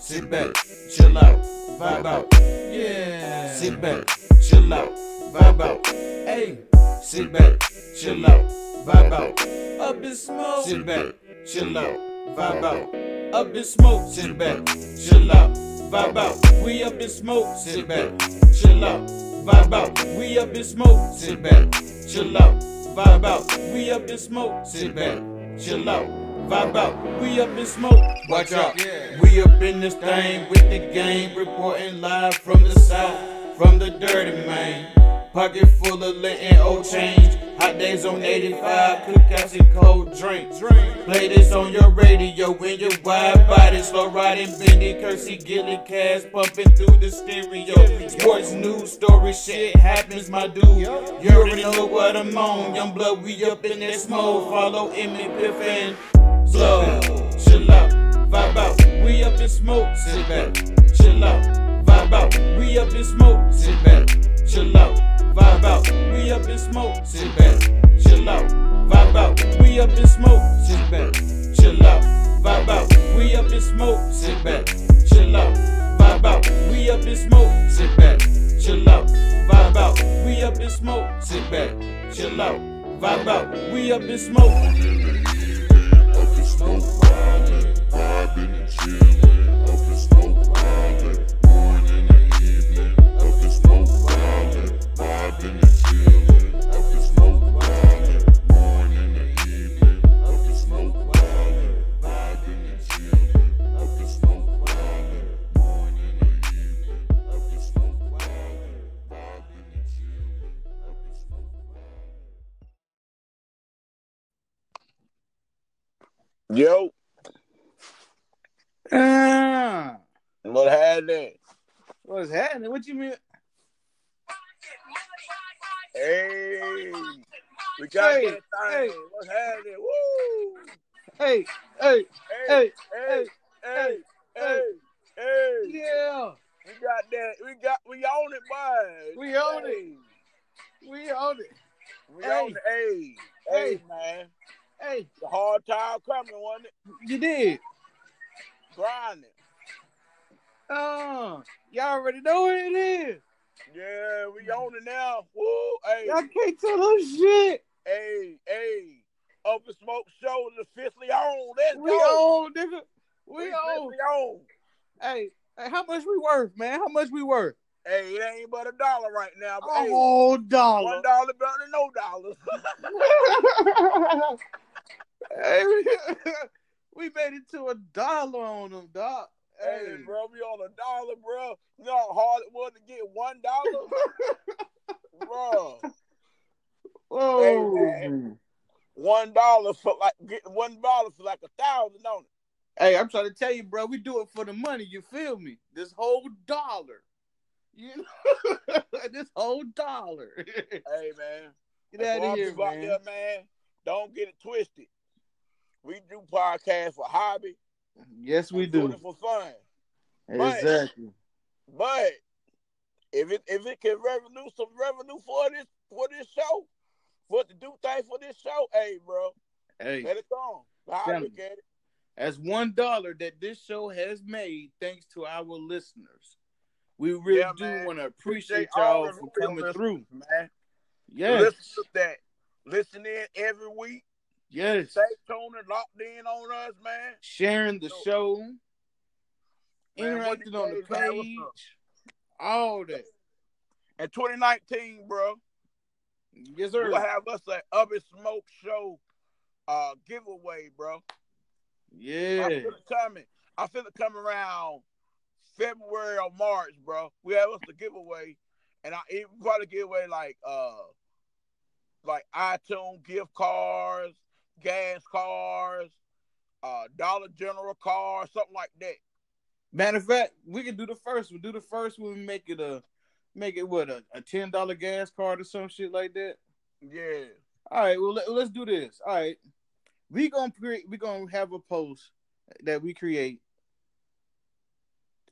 sit back, chill out, vibe out. Yeah. Sit back, chill out, vibe out. Hey, sit back, chill out, vibe out. Up in smoke. Sit back, chill out, vibe out. Up in smoke. Sit back, chill out, vibe out. We up in smoke. Sit back, chill out, vibe out. We up in smoke. Sit back, chill out, vibe out. We up in smoke. Sit back, chill out. Vibe out, we up in smoke. Watch out, we up in this thing with the game, reporting live from the south, from the dirty main. Pocket full of lit and old change. Hot days on 85, cookouts and cold drinks. Play this on your radio when your wide body slow riding, bendy, Kersey, Gilly, Cash pumping through the stereo. Sports news story, shit happens, my dude. You already know what I'm on. Young blood, we up in that smoke. Follow Emmy Piff and Chill out, vibe out. We up in smoke. Sit back, chill out, vibe out. We up in smoke. Sit back, chill out, vibe out. We up in smoke. Sit back, chill out, vibe out. We up in smoke. Sit back, chill out, vibe out. We up in smoke. Sit back, chill out, vibe out. We up in smoke. Sit back, chill out, vibe out. We up in smoke. Sit back, chill out, vibe out. We up in smoke. Smoke wildin', vibing and chillin'. Up in smoke wildin', Yo, Ah, what happening? what's happening? What you mean? Hey, we got Hey, that thing. hey. What's happening? Woo! Hey, hey, Hey, hey, hey, hey, hey, hey. yeah, We got that. We got. We on it, boy. We on it. We own it. We Hey. on it. Hey, hey, Hey. man. Hey, The hard time coming, wasn't it? you did. Grinding. Oh, y'all already know what it is. Yeah, we on it now. Woo! Hey, Y'all can't tell us shit. hey, hey. Up in Smoke Show is officially on. Let's We go. on, nigga. We We on. on. Hey, hey, how much we worth, man? How much we worth? Hey, it ain't but a dollar right now. But hey, Oh, one dollar. dollar better than no dollars. hey, we, we made it to a dollar on them, dog. hey, bro, we on a dollar, bro. You know how hard it was to get one dollar, bro. Whoa. Hey. Oh, one dollar for like getting one dollar for like a thousand, don't it? Hey, I'm trying to tell you, bro. We do it for the money. You feel me? This whole dollar. You know, this whole dollar. Hey, man. Get out of here, people man. there, man. Don't get it twisted. We do podcasts for hobby. Yes, we do. for fun. But- Exactly. But if it if it can revenue some revenue for this for this show, for to do things for this show, hey, bro, Hey, let it go. I look at it. As one dollar that this show has made thanks to our listeners. We really Yeah, do want to appreciate y'all for coming through. man. Yes. Listen to that. Listen in every week. Yes. Stay tuned and locked in on us, man. Sharing the So- show, Man, interacting on the guys got? What's page, all that. And 2019, bro, Yes, sir. we'll have us an Up in Smoke show uh giveaway, bro. Yeah. I feel it coming. I feel it coming around February or March, bro. We have us a giveaway, and I even probably give away like uh like iTunes gift cards, gas cars, uh Dollar General cars, something like that. Matter of fact, we can do the first one. Do the first one. Make it a, make it what a, a ten dollar gas card or some shit like that. Yeah. All right. Well, let, let's do this. All right. We gonna create. We gonna have a post that we create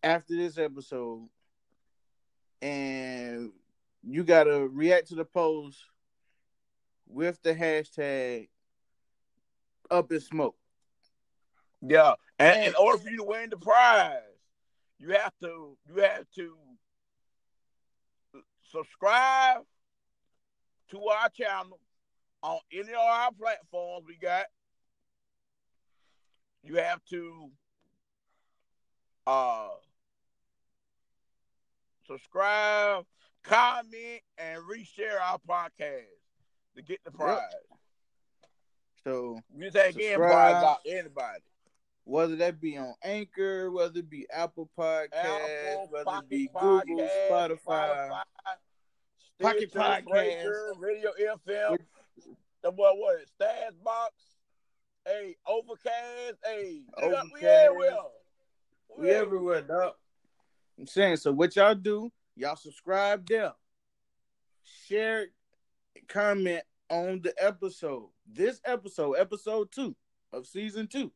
after this episode, and you gotta react to the post with the hashtag up in smoke. Yeah. And in order for you to win the prize, you have to you have to subscribe to our channel on any of our platforms we got. You have to uh subscribe, comment, and reshare our podcast to get the prize. So You say again, Subscribe. prize out anybody. whether that be on Anchor, whether it be Apple Podcast, Apple, whether it be Google, Podcast, Spotify, Pocket Podcast. Radio FM, the what what is Stash Box, hey, Overcast, hey, we got- we everywhere. we everywhere, dog. I'm saying so. What y'all do? Y'all subscribe there, share, comment on the episode. This episode, episode two of season two.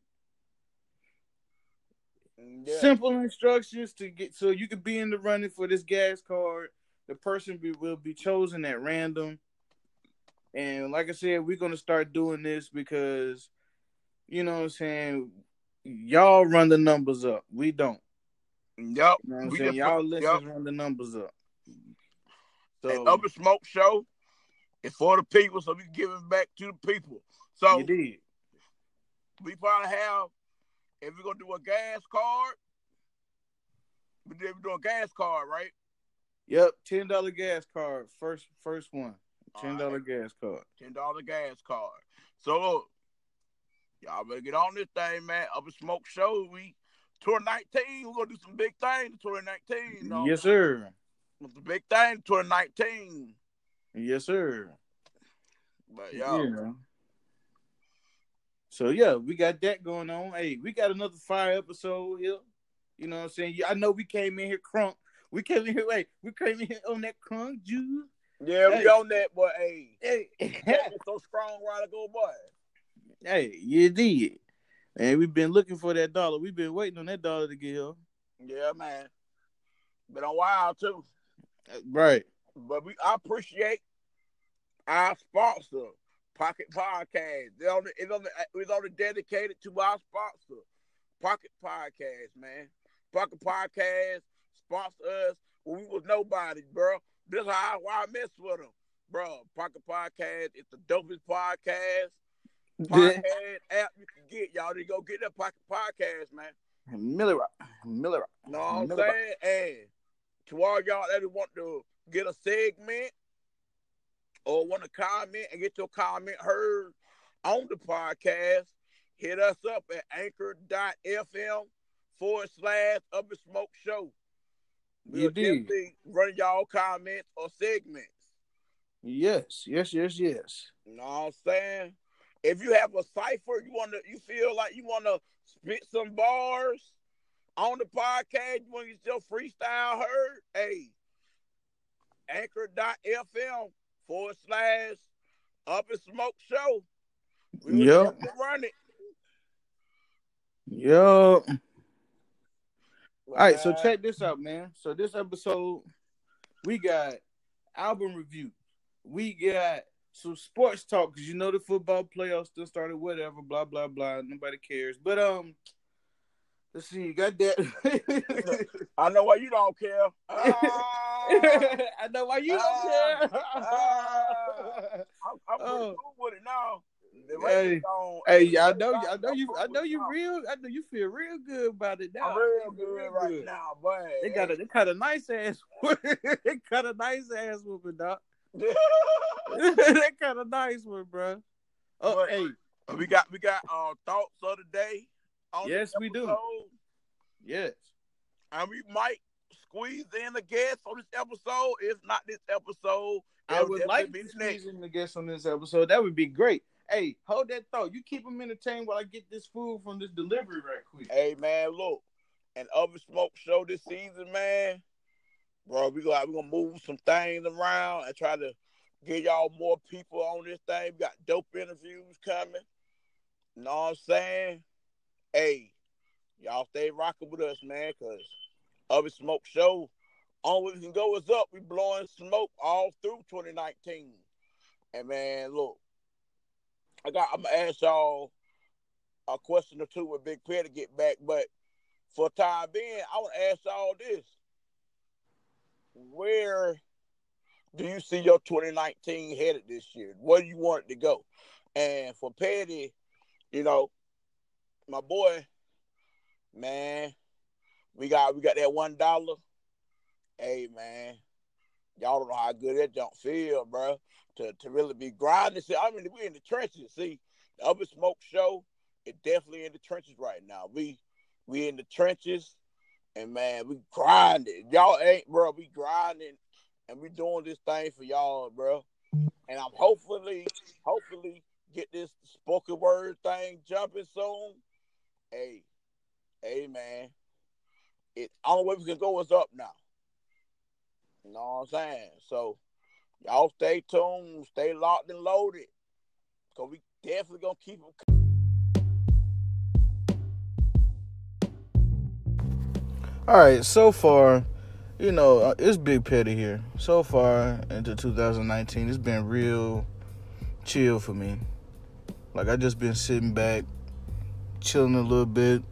Yeah. Simple instructions to get so you can be in the running for this gas card. The person be, will be chosen at random. And like I said, we're gonna start doing this because you know what I'm saying, y'all run the numbers up. We don't. Yep. You know I'm we saying? Y'all listeners yep. run the numbers up. And So Upper Smoke Show for the people, so we give it back to the people. So did. we probably have, if we're gonna do a gas card, we did do a gas card, right? Yep, ten dollar gas card. First first one. Ten dollar gas card. ten dollar gas card. So look, y'all better get on this thing, man. Up in smoke show. We 2019. We're gonna do some big things. 2019. You know? Yes, sir. The big thing. 2019. Yes, sir. But y'all, Yeah. So yeah, we got that going on. Hey, we got another fire episode here. You know what I'm saying? I know we came in here crunk. We came in here, wait, we came in here on that crunk juice. yeah, we on that, boy. Hey, Hey, so strong, right ago, boy. hey, you did. And we've been looking for that dollar. We've been waiting on that dollar to get here. Yeah, man. Been a while too. Right. But we I appreciate our sponsor, Pocket Podcast. They only, it's only, it's only dedicated to our sponsor, Pocket Podcast, man. Pocket Podcast sponsor us when we was nobody, bro. This is how why I mess with them, bro. Pocket Podcast, it's the dopest podcast podcast app you can get. Y'all to go get that Pocket Podcast, man. Miller Rock. Miller Rock. Know what I'm Remember- saying? And to all y'all that want to get a segment or want to comment and get your comment heard on the podcast, hit us up at anchor.fm forward slash up in smoke show. We'll definitely run y'all comments or segments. Yes, yes, yes, yes. You know what I'm saying? If you have a cipher, you want to, you feel like you want to spit some bars on the podcast, you want to get your freestyle heard, hey, anchor.fm forward slash up in smoke show. We Yep. run it. Yo. All right, so Uh, check this out, man. So this episode, we got album review. We got some sports talk because you know the football playoffs still started. Whatever, blah blah blah. Nobody cares. But um, let's see. You got that. I know why you don't care. Ah, I know why you don't care. I'm, I'm pretty Oh. cool with it now. Hey. on- hey, I know, I know you, I know you real, I know you feel real good about it now. I'm real good right now, but They got a, they cut a nice ass, they cut a nice ass whooping, dog. they cut a nice one, bro. Oh, But- hey, we got we got uh thoughts of the day. On Yes, we do. yes, and we might squeeze in a guest on this episode. If not this episode, I would like to the squeeze in the guest on this episode. That would be great. Hey, hold that thought. You keep them entertained while I get this food from this delivery right quick. Hey man, look, and other smoke show this season, man, bro. We gonna we gonna move some things around and try to get y'all more people on this thing. We got dope interviews coming. Know what I'm saying? Hey, y'all stay rocking with us, man, cause other smoke show. Only we can go is up. We blowing smoke all through 2019. And man, look, I got. I'm gonna ask y'all a question or two with Big Pear to get back, but for time being, I want to ask y'all this: Where do you see your 2019 headed this year? Where do you want it to go? And for Petty, you know, my boy, man, we got we got that one dollar. Hey man, y'all don't know how good that don't feel, bro. To to really be grinding. See, I mean, we in the trenches. See, the in Smoke show, it definitely in the trenches right now. We we in the trenches, and man, we grinding. Y'all ain't, bro. We grinding, and we doing this thing for y'all, bro. And I'm hopefully, hopefully, get this spoken word thing jumping soon. Hey, hey, man. It only way we can go is up now. You know what I'm saying? So y'all stay tuned, stay locked and loaded. Cause we definitely gonna keep them All right, so far, you know, uh, it's Big Petty here. So far into 2019, it's been real chill for me. Like I just been sitting back, chilling a little bit,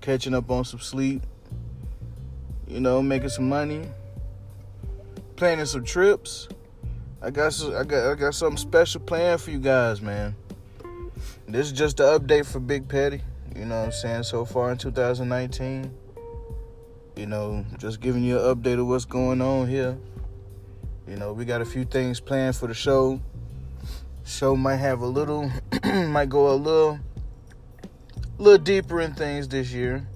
catching up on some sleep. You know, making some money, planning some trips. I got some, I got I got something special planned for you guys, man. This is just the update for Big Petty. You know what I'm saying? So far in 2019 you know, just giving you an update of what's going on here. You know, we got a few things planned for the show. Show might have a little, might go a little, little deeper in things this year.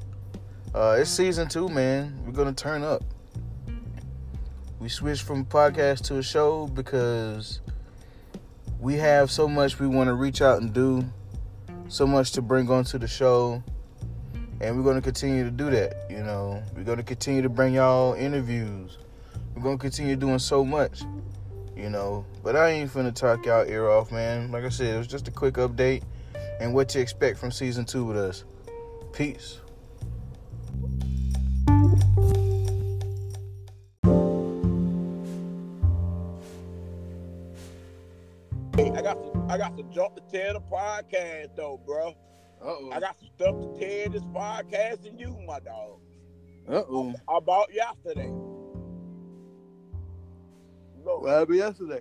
Uh, it's season two, man. We're gonna turn up. We switched from podcast to a show because we have so much we want to reach out and do, so much to bring onto the show and we're to continue to do that you know. We're to continue to bring y'all interviews. We're to continue doing so much you know. But i ain't finna talk y'all ear off man. Like i said it was just a quick update and what to expect from season two with us. Peace I got some, I some to tell the podcast though, bro. uh-oh I got some stuff to tell this podcast and you, my dog. uh-oh I bought yesterday. Look, what happened yesterday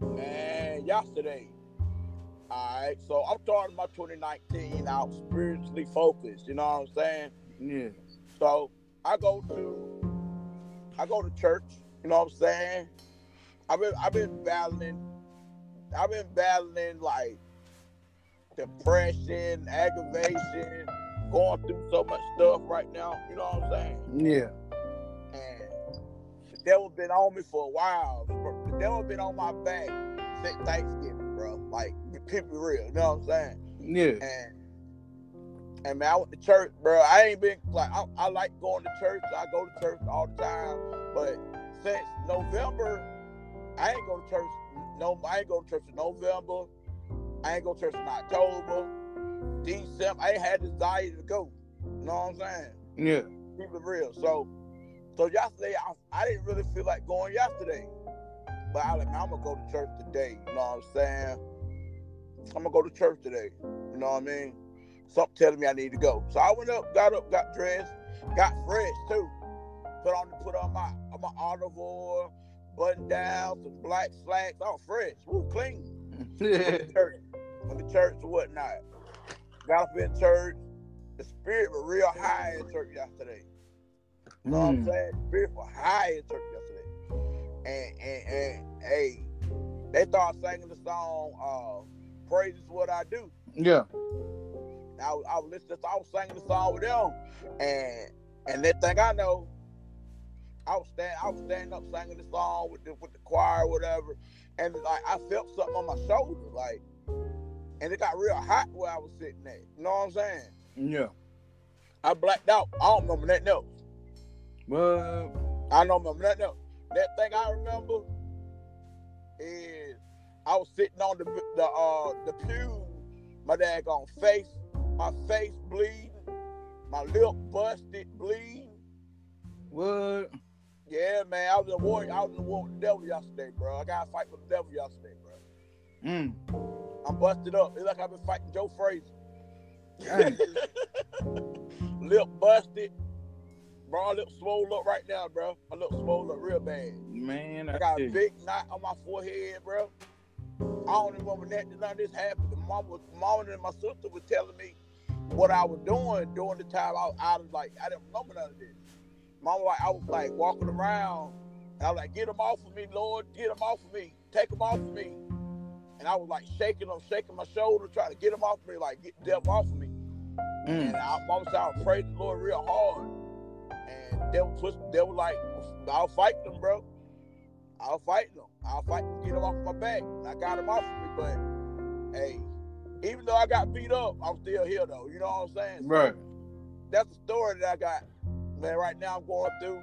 man, yesterday. All right, so I'm starting my 2019 out spiritually focused. You know what I'm saying? yeah So I go to I go to church, you know what I'm saying? I've been I've been battling I've been battling like depression, aggravation, going through so much stuff right now, you know what I'm saying? yeah And the devil been on me for a while. The devil been on my back since Thanksgiving, bro. Like keep it real, you know what I'm saying? yeah and and man, I went to church, bro. I ain't been like I, I like going to church. I go to church all the time, but since November, I ain't go to church. No, I ain't go to church in November. I ain't go to church in October, December. I ain't had desire to go. You know what I'm saying? yeah Keep it real. So, so yesterday I, I didn't really feel like going yesterday, but I like I'm gonna go to church today. You know what I'm saying? I'm gonna go to church today. You know what I mean? Something telling me I need to go. So I went up, got up, got dressed, got fresh too. Put on put on my on my olive oil, button down, some black slacks. I'm fresh, woo, clean. To church, went to church or whatnot. Got up in church. The spirit was real high in church yesterday. You know what I'm Mm. saying? Spirit was high in church yesterday. And and and hey, they started singing the song uh Praise is what I do. yeah I, was- I was listening, I was singing the song with them, and and that thing I know, I was stand, I was standing up singing the song with the with the choir, or whatever, and like I felt something on my shoulder, like, and it got real hot where I was sitting at. You know what I'm saying? yeah I blacked out. I don't remember nothing else. well I don't remember nothing else. That thing I remember is I was sitting on the the uh the pew, my daggone face, my face bleeding, my lip busted, bleeding. what Yeah, man, I was in war. I was in the war with the devil yesterday, bro. I got to fight with the devil yesterday, bro. mm. I'm busted up. It's like I've been fighting Joe Frazier. Lip busted. Bro, lip swole up right now, bro. My lip swole up real bad. Man, I got a big knot on my forehead, bro. I don't even remember that none of this happened. The mom was mom and my sister was telling me what I was doing during the time I, I was like, I didn't remember none of this. Mom was like, I was like walking around, and I was like, get them off of me, Lord, get them off of me, take them off of me. And I was like shaking them, shaking my shoulder, trying to get them off of me, like get them off of me. Mm. And I, mom said I prayed the Lord real hard. And they were, push, they were like, I'll fight them, bro. I'll fight them. I'll fight them, get them off my back. And I got them off of me, but hey, even though I got beat up, I'm still here though. You know what I'm saying? So Right. That's the story that I got. Man, right now I'm going through.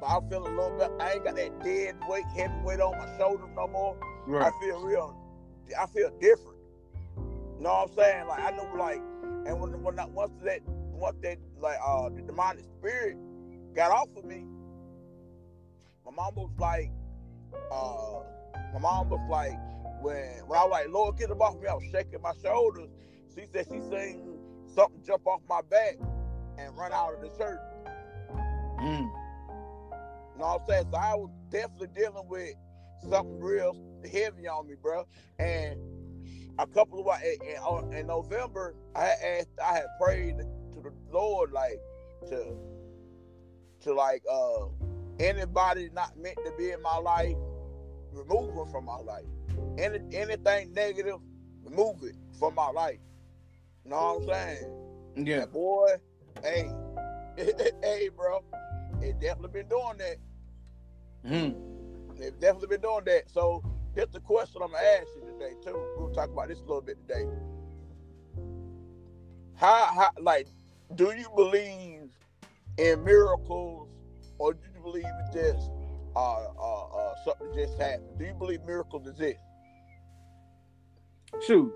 But I feel a little bit. I ain't got that dead weight, heavy weight on my shoulders no more. Right. I feel real. I feel different. You know what I'm saying? Like I know, like, and when when I, once that once that like uh the demonic spirit got off of me, my mom was like, uh, my mom was like, when when I was like, Lord, get him off me, I was shaking my shoulders. She said she seen something jump off my back and run out of the church. Mm. You know what I'm saying? So I was definitely dealing with something real heavy on me, bro. And a couple of in, in, uh, in November, I had asked, I had prayed to the Lord, like to to like uh anybody not meant to be in my life, remove them from my life. Any anything negative, remove it from my life. You know what I'm saying? Yeah. Boy, hey, hey, bro, it definitely been doing that. Mm. They've definitely been doing that. So that's the question I'm gonna ask you today too. We'll talk about this a little bit today. How, how, like, do you believe in miracles, or do you believe it just uh, uh, uh, something just happened? Do you believe miracles exist? Shoot,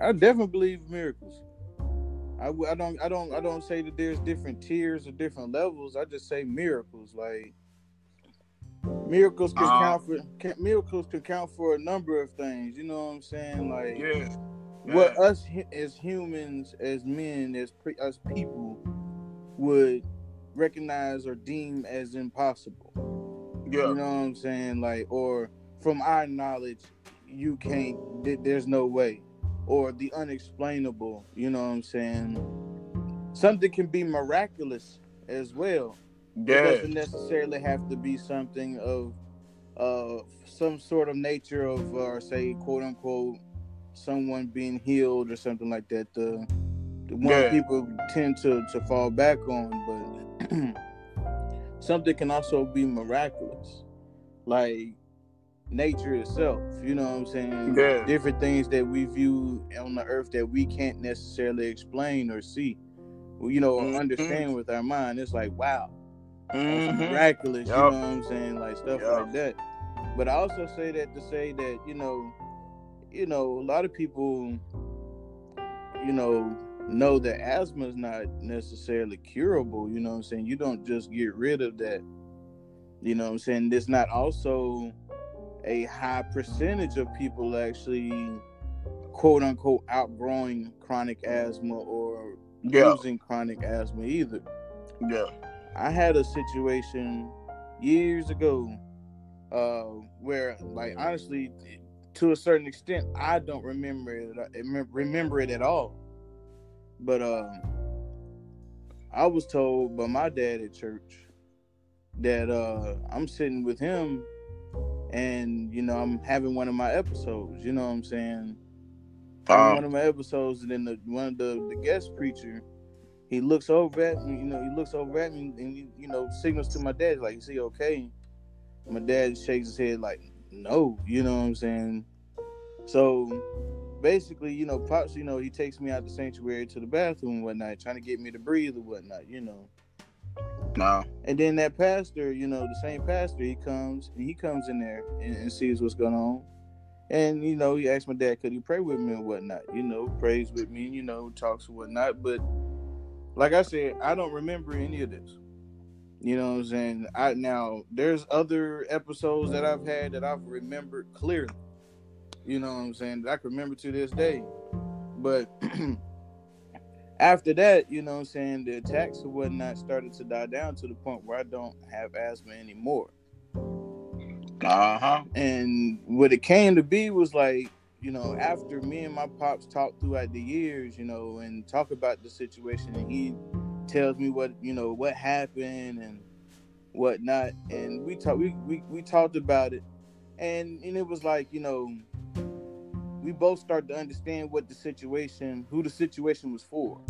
I definitely believe in miracles. I, I don't I don't I don't say that there's different tiers or different levels. I just say miracles. Like miracles can Uh, count for can, miracles can count for a number of things. You know what I'm saying? Like Yeah. what us as humans, as men, as pre- us people would recognize or deem as impossible. Yeah. You know what I'm saying? Like, or from our knowledge, you can't. There's no way, or the unexplainable. You know what I'm saying? Something can be miraculous as well. It doesn't necessarily have to be something of uh some sort of nature of or say quote unquote someone being healed or something like that. The the one Yeah. people tend to to fall back on, but something can also be miraculous, like nature itself. You know what I'm saying? Yeah. Different things that we view on the earth that we can't necessarily explain or see. You know, or Mhm. understand with our mind. It's like, wow, Mhm. miraculous. You know what I'm saying? Like stuff Yup. like that. But I also say that to say that you know, you know, a lot of people, you know, know that asthma is not necessarily curable. You know what I'm saying? You don't just get rid of that. You know what I'm saying? There's not also a high percentage of people actually quote unquote outgrowing chronic asthma or Yeah. losing chronic asthma either. Yeah. I had a situation years ago uh, where, like, honestly, to a certain extent, I don't remember it. I remember it at all. But um, I was told by my dad at church that uh, I'm sitting with him, and you know, I'm having one of my episodes. You know what I'm saying? Uh, one of my episodes, and then the, one of the, the guest preacher, he looks over at me. You know, he looks over at me, and he, you know, signals to my dad like, "Is he okay?" My dad shakes his head like, "No," you know what I'm saying. So basically, you know, pops, you know, he takes me out the sanctuary to the bathroom and whatnot, trying to get me to breathe or whatnot, you know. No. And then that pastor, you know, the same pastor, he comes and he comes in there and, and sees what's going on. And, you know, he asked my dad, could he pray with me and whatnot? You know, prays with me, you know, talks and whatnot. But like I said, I don't remember any of this. You know what I'm saying? I now there's other episodes that I've had that I've remembered clearly. You know what I'm saying? That I can remember to this day. But after that, you know what I'm saying, the attacks and whatnot started to die down to the point where I don't have asthma anymore. Uh huh. And what it came to be was like, you know, after me and my pops talked throughout the years, you know, and talk about the situation, and he tells me what you know what happened and whatnot, and we talked we, we we talked about it, and and it was like you know, we both start to understand what the situation, who the situation was for.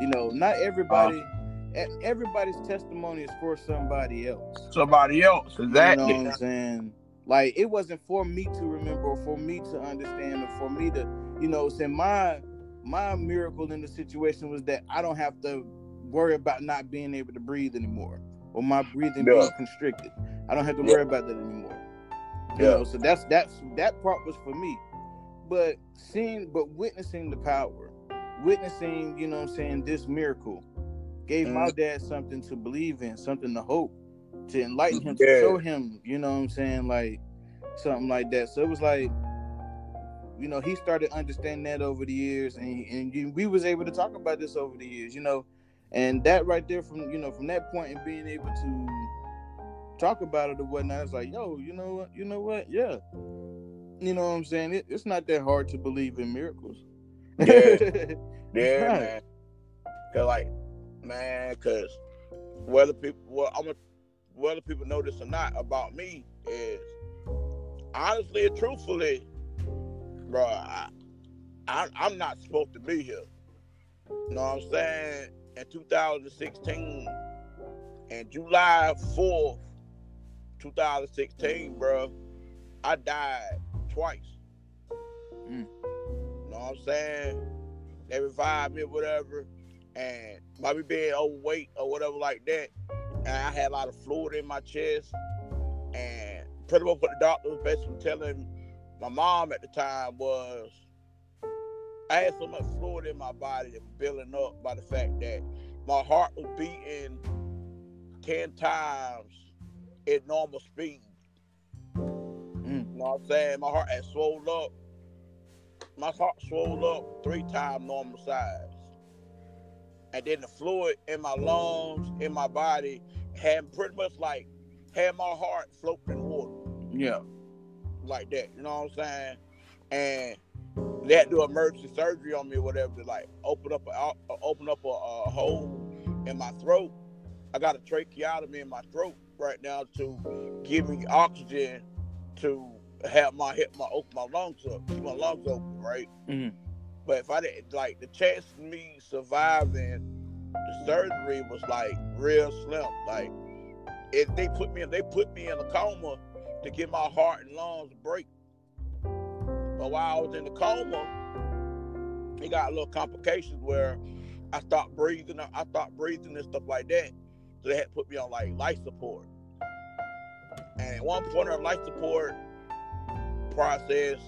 You know, not everybody. Uh-huh. e- Everybody's testimony is for somebody else. Somebody else. Exactly. You know what I'm saying? Like it wasn't for me to remember or for me to understand or for me to, you know, say my my miracle in the situation was that I don't have to worry about not being able to breathe anymore or my breathing being constricted. I don't have to Yeah. worry about that anymore. You Yeah. know, so that's that's that part was for me. But seeing but witnessing the power, witnessing, you know what I'm saying, this miracle gave my Mm-hmm. dad something to believe in, something to hope, to enlighten him, Yeah. to show him, you know what I'm saying, like something like that. So it was like, you know, he started understanding that over the years, and and we was able to talk about this over the years, you know, and that right there from you know from that point and being able to talk about it or whatnot, it's like, yo, you know what, you know what, yeah, you know what I'm saying. It, it's not that hard to believe in miracles. Yeah. Yeah, Right. man. Cause like, man, cause whether people, well, I'm a, whether people know this or not about me is honestly and truthfully, bro, I, I, I'm not supposed to be here. You know what I'm saying? In 2016, and July 4th, 2016, bro, I died twice. Mm. You know what I'm saying? They revived me or whatever. And by me being overweight or whatever like that, and I had a lot of fluid in my chest. And pretty much what the doctor was basically telling my mom at the time was I had so much fluid in my body that was building up by the fact that my heart was beating 10 times at normal speed. You know what I'm saying? My heart had swelled up. My heart swelled up three times normal size. And then the fluid in my lungs, in my body, had pretty much like had my heart floating in water yeah, like that. You know what I'm saying? And they had to do emergency surgery on me or whatever to like open up a uh, open up a, a hole in my throat. I got a tracheotomy in my throat right now to give me oxygen to have my hit my open my lungs up, keep my lungs open, right? Mhm. But if I didn't like the chance of me surviving the surgery was like real slim. Like if they put me in, they put me in a coma to get my heart and lungs a break. But while I was in the coma, it got a little complications where I stopped breathing. I stopped breathing and stuff like that. So they had to put me on like life support. And at one point of life support process,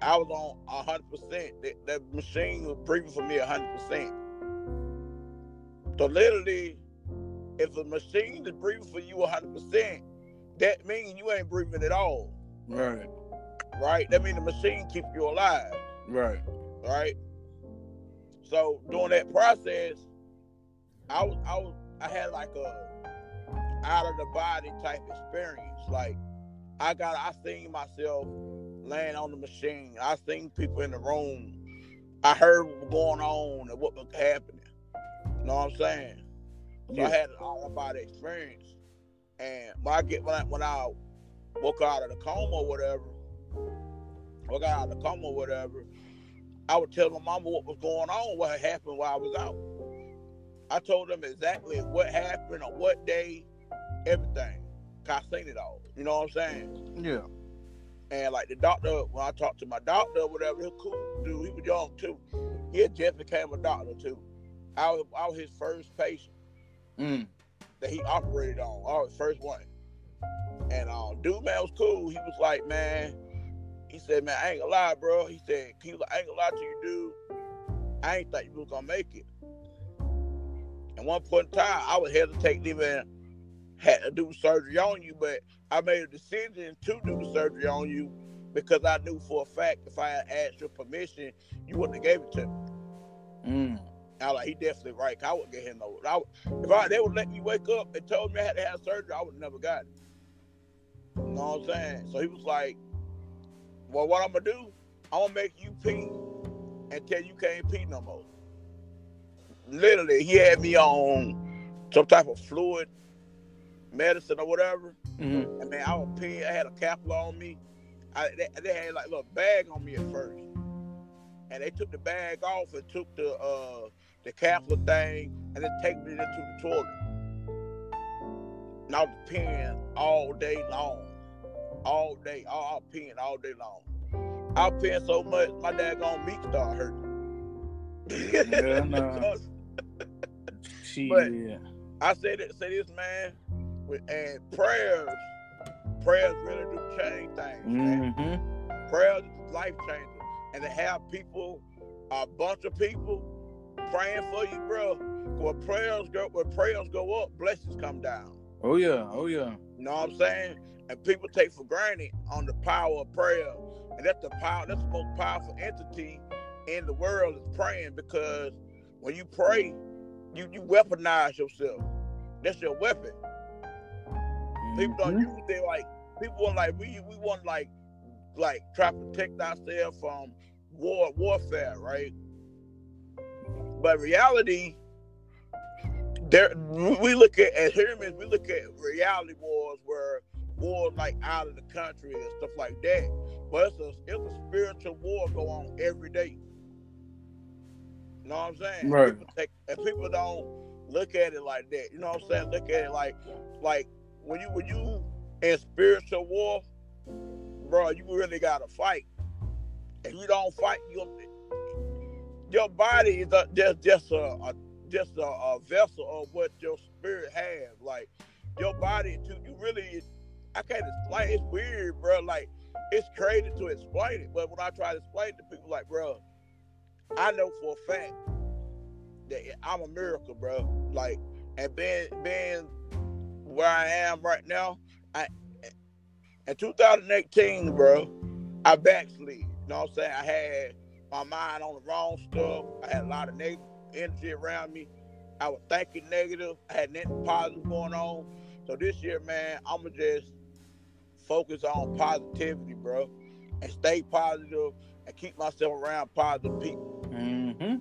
I was on hundred percent. That, that machine was breathing for me hundred percent. So literally, if a machine is breathing for you hundred percent, that means you ain't breathing at all, right, right? That means the machine keep you alive, right, right? So during that process, I was I was I had like a out of the body type experience. Like I got I seen myself laying on the machine. I seen people in the room. I heard what was going on and what was happening. You know what I'm saying? So Yeah. I had an out of body experience. And when I get when I when I woke out of the coma or whatever, woke out of the coma or whatever, I would tell my mama what was going on, what had happened while I was out. I told them exactly what happened on what day, everything. I seen it all. You know what I'm saying? yeah, And like the doctor, when I talked to my doctor or whatever, he was cool dude. He was young too. He had just became a doctor too. I was I was his first patient mm. that he operated on. I was first one. And um, dude, man, was cool. He was like, man, he said, man, I ain't gonna lie, bro. He said, he was like, I ain't gonna lie to you, dude. I ain't thought you was gonna make it. At one point in time, I was hesitate to even had to do surgery on you, but I made a decision to do the surgery on you because I knew for a fact if I had asked your permission, you wouldn't have gave it to me. Mm. I like, he definitely right. I wouldn't get him no. I, would- if I they would let me wake up and told me I had to have surgery, I would never got it. You know what I'm saying? So he was like, "Well, what I'm gonna do? I'm gonna make you pee until you can't pee no more." Literally, he had me on some type of fluid medicine or whatever. Mhm. And man, I was peeing. I had a capsule on me. I, they, they had like a little bag on me at first, and they took the bag off and took the uh the capsule thing and then take me into the toilet. And I was peeing all day long, all day, all, I was peeing all day long. I was peeing so much, my daggone meat started hurting. Yeah, nah. Shit. But- I say that say this man, and prayers, prayers really do change things. Mm-hmm. Prayers is life changer, and to have people, a bunch of people praying for you, bro. When prayers go, when prayers go up, blessings come down. Oh yeah. Oh yeah. You know what I'm saying? And people take for granted on the power of prayer, and that's the power. That's the most powerful entity in the world is praying because when you pray, you you weaponize yourself. That's your weapon. People don't Mhm. use it like people want like we we want like like try to protect ourselves from war warfare, right? But reality, there we look at as humans, we look at reality wars where wars like out of the country and stuff like that. But it's a it's a spiritual war go on every day. You know what I'm saying? Right. People take, and people don't look at it like that. You know what I'm saying? Look at it like like when you when you in spiritual war, bro, you really gotta fight. If you don't fight, you your body is a, just just a, a just a, a vessel of what your spirit has. Like your body, too, you really, I can't explain. It's weird, bro. Like it's crazy to explain it, but when I try to explain it to people, like, bro, I know for a fact that I'm a miracle, bro. Like, and being being where I am right now, I in 2018, bro, I backslid. You know what I'm saying? I had my mind on the wrong stuff. I had a lot of negative energy around me. I was thinking negative. I had nothing positive going on. So this year, man, I'ma just focus on positivity, bro, and stay positive and keep myself around positive people. Mm-hmm.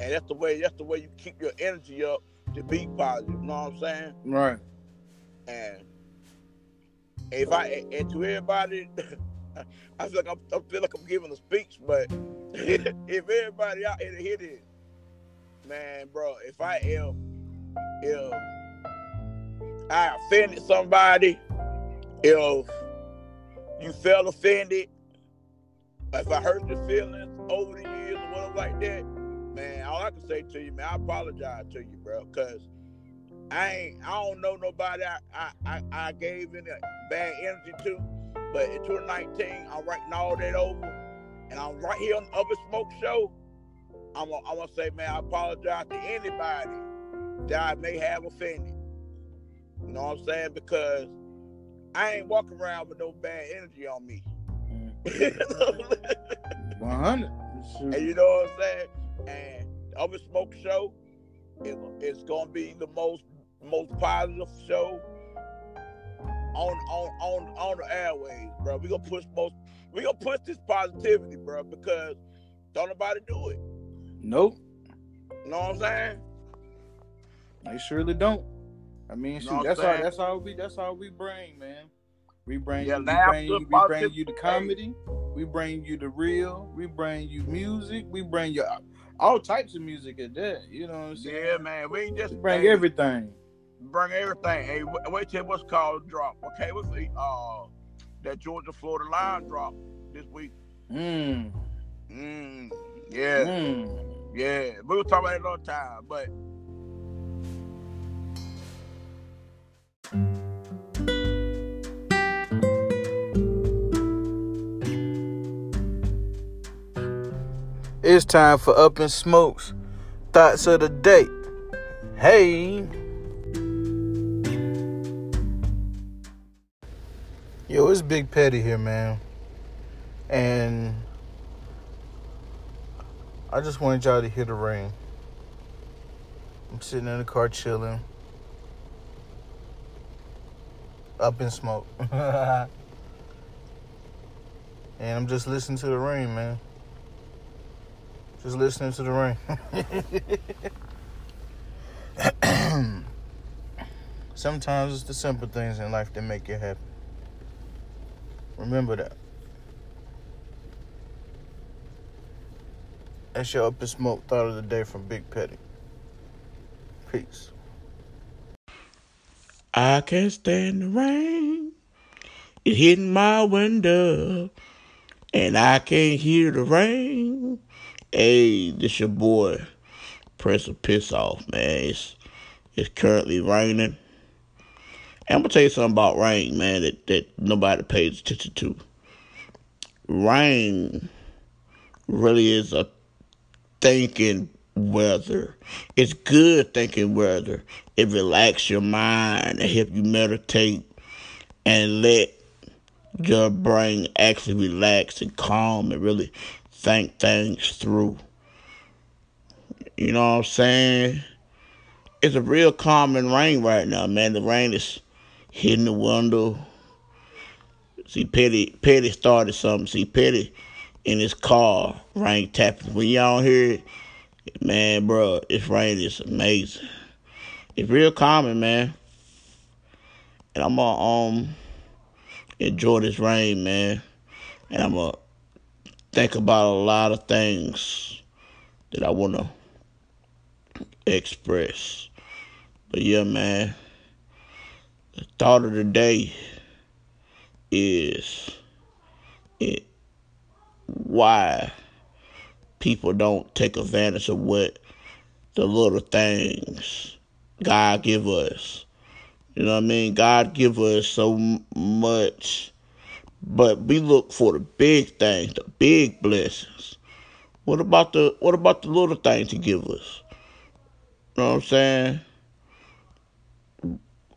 And that's the way. That's the way you keep your energy up to be positive. You know what I'm saying? Right. And if I and to everybody, I feel like I'm, I feel like I'm giving a speech, but if everybody out here to hear man, bro, if I am, if I offended somebody, if you felt offended, if I hurt your feelings over the years or whatever like that, man, all I can say to you, man, I apologize to you, bro, because I ain't I don't know nobody I I, I, I gave any bad energy to. But in 2019, I'm writing all that over. And I'm right here on the Up in Smoke show. I'm gonna, I'm gonna say, man, I apologize to anybody that I may have offended. You know what I'm saying? Because I ain't walking around with no bad energy on me. One hundred. And you know what I'm saying? And the Up in Smoke show is it's gonna be the most most positive show on on on on the airways, bro. We gonna push most we gonna push this positivity, bro, because don't nobody do it. Nope. You know what I'm saying? They surely don't. I mean, shoot, that's all. That's all we. That's all we bring, man. We bring Yeah, you. We bring you. We bring you the comedy. We bring you the real. We bring you music. We bring you all types of music at that. You know what I'm saying? Yeah, man. We ain't just We bring everything. Bring everything. Hey, wait till what's called drop. Okay, what's the uh that Georgia Florida line drop this week? Mm. Mm, yeah. Mm. Yeah, we were talking about it all the time, but It's time for Up in Smokes Thoughts of the Day. Hey. It's Big Petty here, man. And I just wanted y'all to hear the rain. I'm sitting in the car chilling. Up in smoke. and I'm just listening to the rain, man. Just listening to the rain. Sometimes it's the simple things in life that make you happen. Remember that. That's your up in smoke thought of the day from Big Petty. Peace. I can't stand the rain. It hitting my window. And I can't hear the rain. Hey, this your boy. Press a piss off, man. It's, it's currently raining. I'm gonna tell you something about rain, man, that, that nobody pays attention to. Rain really is a thinking weather. It's good thinking weather. It relaxes your mind and help you meditate and let your brain actually relax and calm and really think things through. You know what I'm saying? It's a real calming rain right now, man. The rain is hitting the window. See, Petty, Petty started something. See, Petty in his car, rain tapping. When y'all hear it, man, bro, this rain is amazing. It's real common, man. And I'm gonna um enjoy this rain, man. And I'm gonna think about a lot of things that I wanna express. But yeah, man. The thought of the day is it why people don't take advantage of what the little things God give us. You know what I mean? God give us so much, but we look for the big things, the big blessings. What about the what about the little things He give us? You know what I'm saying?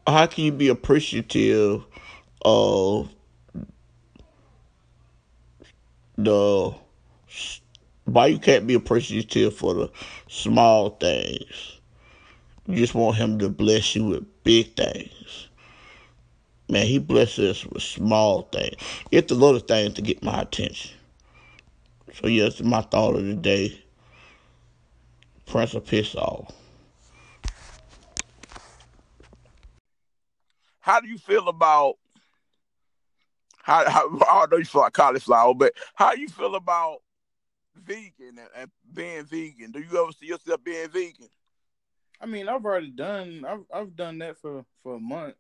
How can you be appreciative of the why you can't be appreciative for the small things? You just want him to bless you with big things. Man, he blesses us with small things. It's the little things to get my attention. So yes, my thought of the day. Prince of Piss Off. How do you feel about how, how I know you feel like cauliflower, but how you feel about vegan and, and being vegan? Do you ever see yourself being vegan? I mean, I've already done. I've I've done that for for a month.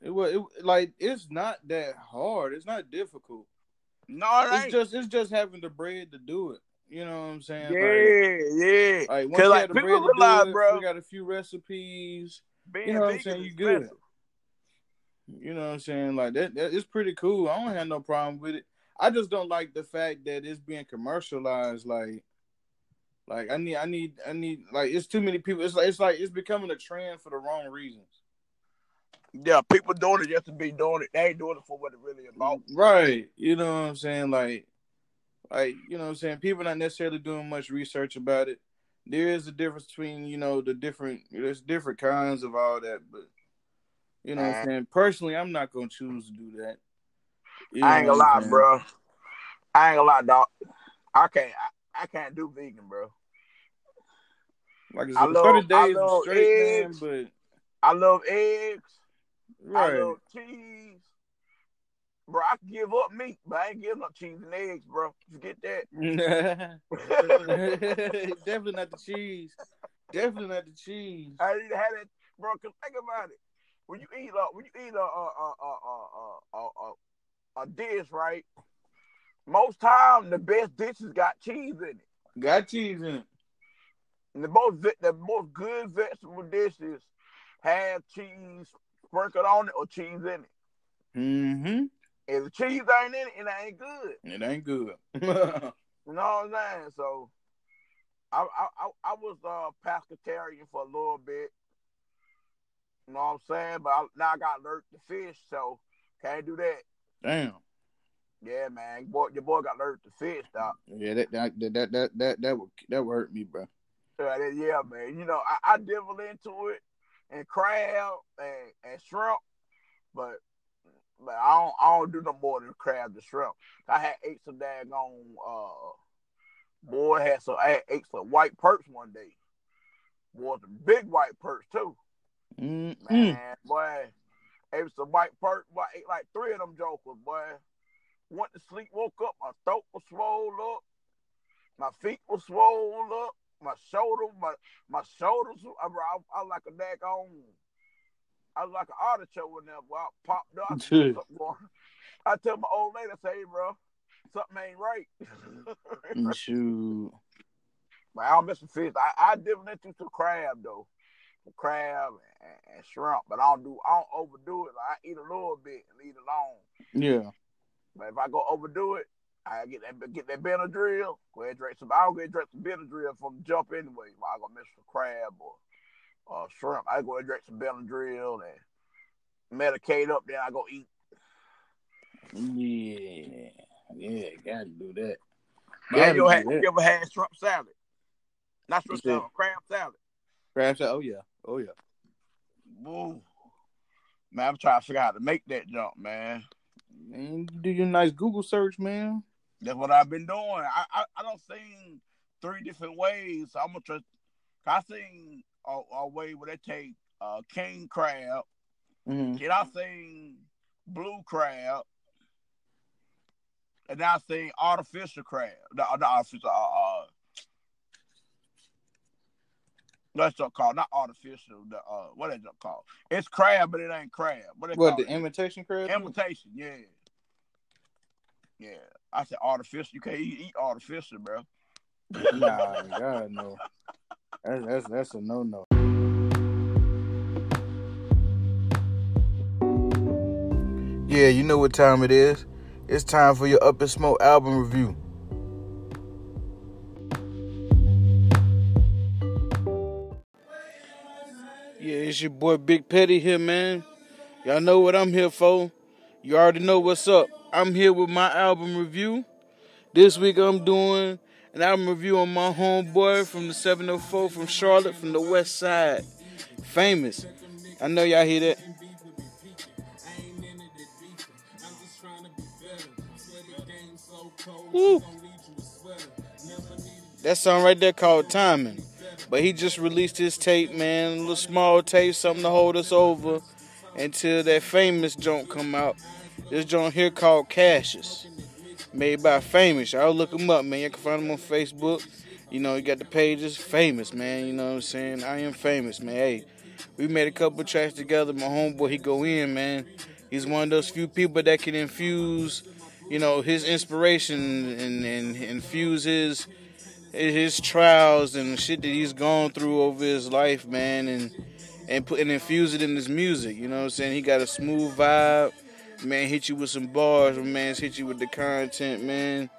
It was it, like it's not that hard. It's not difficult. No, it It's ain't. just it's just having the bread to do it. You know what I'm saying? yeah, yeah. Like, like once you like, the people bread to realize, do it, bro- we got a few recipes. Being you know what I'm saying? You good. You know what I'm saying? Like that, that it's pretty cool. I don't have no problem with it. I just don't like the fact that it's being commercialized. Like, like I need, I need, I need. Like it's too many people. It's like it's like it's becoming a trend for the wrong reasons. Yeah, people doing it just to be doing it. They ain't doing it for what it really about. Right. You know what I'm saying? Like, like you know what I'm saying? People not necessarily doing much research about it. There is a difference between you know the different. There's different kinds of all that, but you know what I'm saying. Personally, I'm not gonna choose to do that. You I ain't gonna lie, saying? bro. I ain't gonna lie, dog. I can't. I, I can't do vegan, bro. Like I I love- 30 I days of love straight, eggs. man, I love eggs. but I right. love cheese. Bro, I give up meat, but I ain't giving up cheese and eggs, bro. Forget that. Definitely not the cheese. Definitely not the cheese. I to have that, bro. Cause think about it. When you eat a when you eat a a a a a, a, a, a dish, right? Most time the best dishes got cheese in it. Got cheese in it. And the most the most good vegetable dishes have cheese sprinkled on it or cheese in it. Mm-hmm. If the cheese ain't in it, it ain't good. It ain't good. You know what I'm saying? So I I I, was uh pescatarian for a little bit. You know what I'm saying? But I, now I got allergic to fish, so can't do that. Damn. Yeah, man. Boy, your boy got allergic to fish, dog. Yeah, that that that that that that, that would that would hurt me, bro. Yeah, yeah, man. You know, I, I dabble into it and crab and, and shrimp, but but I don't I don't do no more than crab and shrimp. I had ate some daggone uh boy had some I had ate some white perch one day. Boy, some big white perch too. Mm-mm. Man, boy, ate some white perch. Boy, I ate like three of them jokers, boy. Went to sleep, woke up, my throat was swollen up, my feet was swollen up, my shoulder, my my shoulders. I, I, I like a daggone. I was like an artichoke there, boy. I popped up. I tell my old lady, I say, hey, bro, something ain't right. Mm, Shoot. But I don't miss the fish. I, I dip into some crab though, some crab and, and shrimp. But I don't do. I don't overdo it. Like, I eat a little bit and leave it alone. Yeah. But if I go overdo it, I get that get that Benadryl. Go ahead and drink some. I'll go ahead drink some Benadryl from the jump anyway. I gonna miss some crab or uh, shrimp. I go and drink some Benadryl and medicate up. Then I go eat. Yeah. Yeah, gotta do that. Gotta you, had, you ever had shrimp salad? Not shrimp salad, crab salad. Crab salad. Oh yeah. Oh yeah. Woo. Man, I'm trying to figure out how to make that jump, man. Man, do your nice Google search, man. That's what I've been doing. I I, I don't seen three different ways. So I'm gonna try. I seen a, a way where they take uh, king crab. Mm-hmm. Then I seen blue crab, and I seen artificial crab. The, the artificial. Uh, uh, that's what called not artificial. The uh, what is it called? It's crab, but it ain't crab. What, What the it? imitation crab? Imitation, yeah. Yeah. I said artificial. You can't eat, eat artificial, bro. nah, God no. That's that's that's a no no. Yeah, you know what time it is. It's time for your Up in Smoke album review. Yeah, it's your boy Big Petty here, man. Y'all know what I'm here for. You already know what's up. I'm here with my album review. This week I'm doing an album review on my homeboy from the 704 from Charlotte from the west side. Famous. I know y'all hear that. Woo. That song right there called Timing. But he just released his tape, man. A little small tape, something to hold us over until that famous joint come out. This joint here called Cassius. Made by Famous. Y'all look him up, man. You can find him on Facebook. You know, you got the pages. Famous, man. You know what I'm saying? I am famous, man. Hey, we made a couple tracks together. My homeboy, he go in, man. He's one of those few people that can infuse, you know, his inspiration and, and infuse his his trials and shit that he's gone through over his life, man, and and put and infuse it in his music. You know what I'm saying? He got a smooth vibe. Man, hit you with some bars. My man's hit you with the content, man.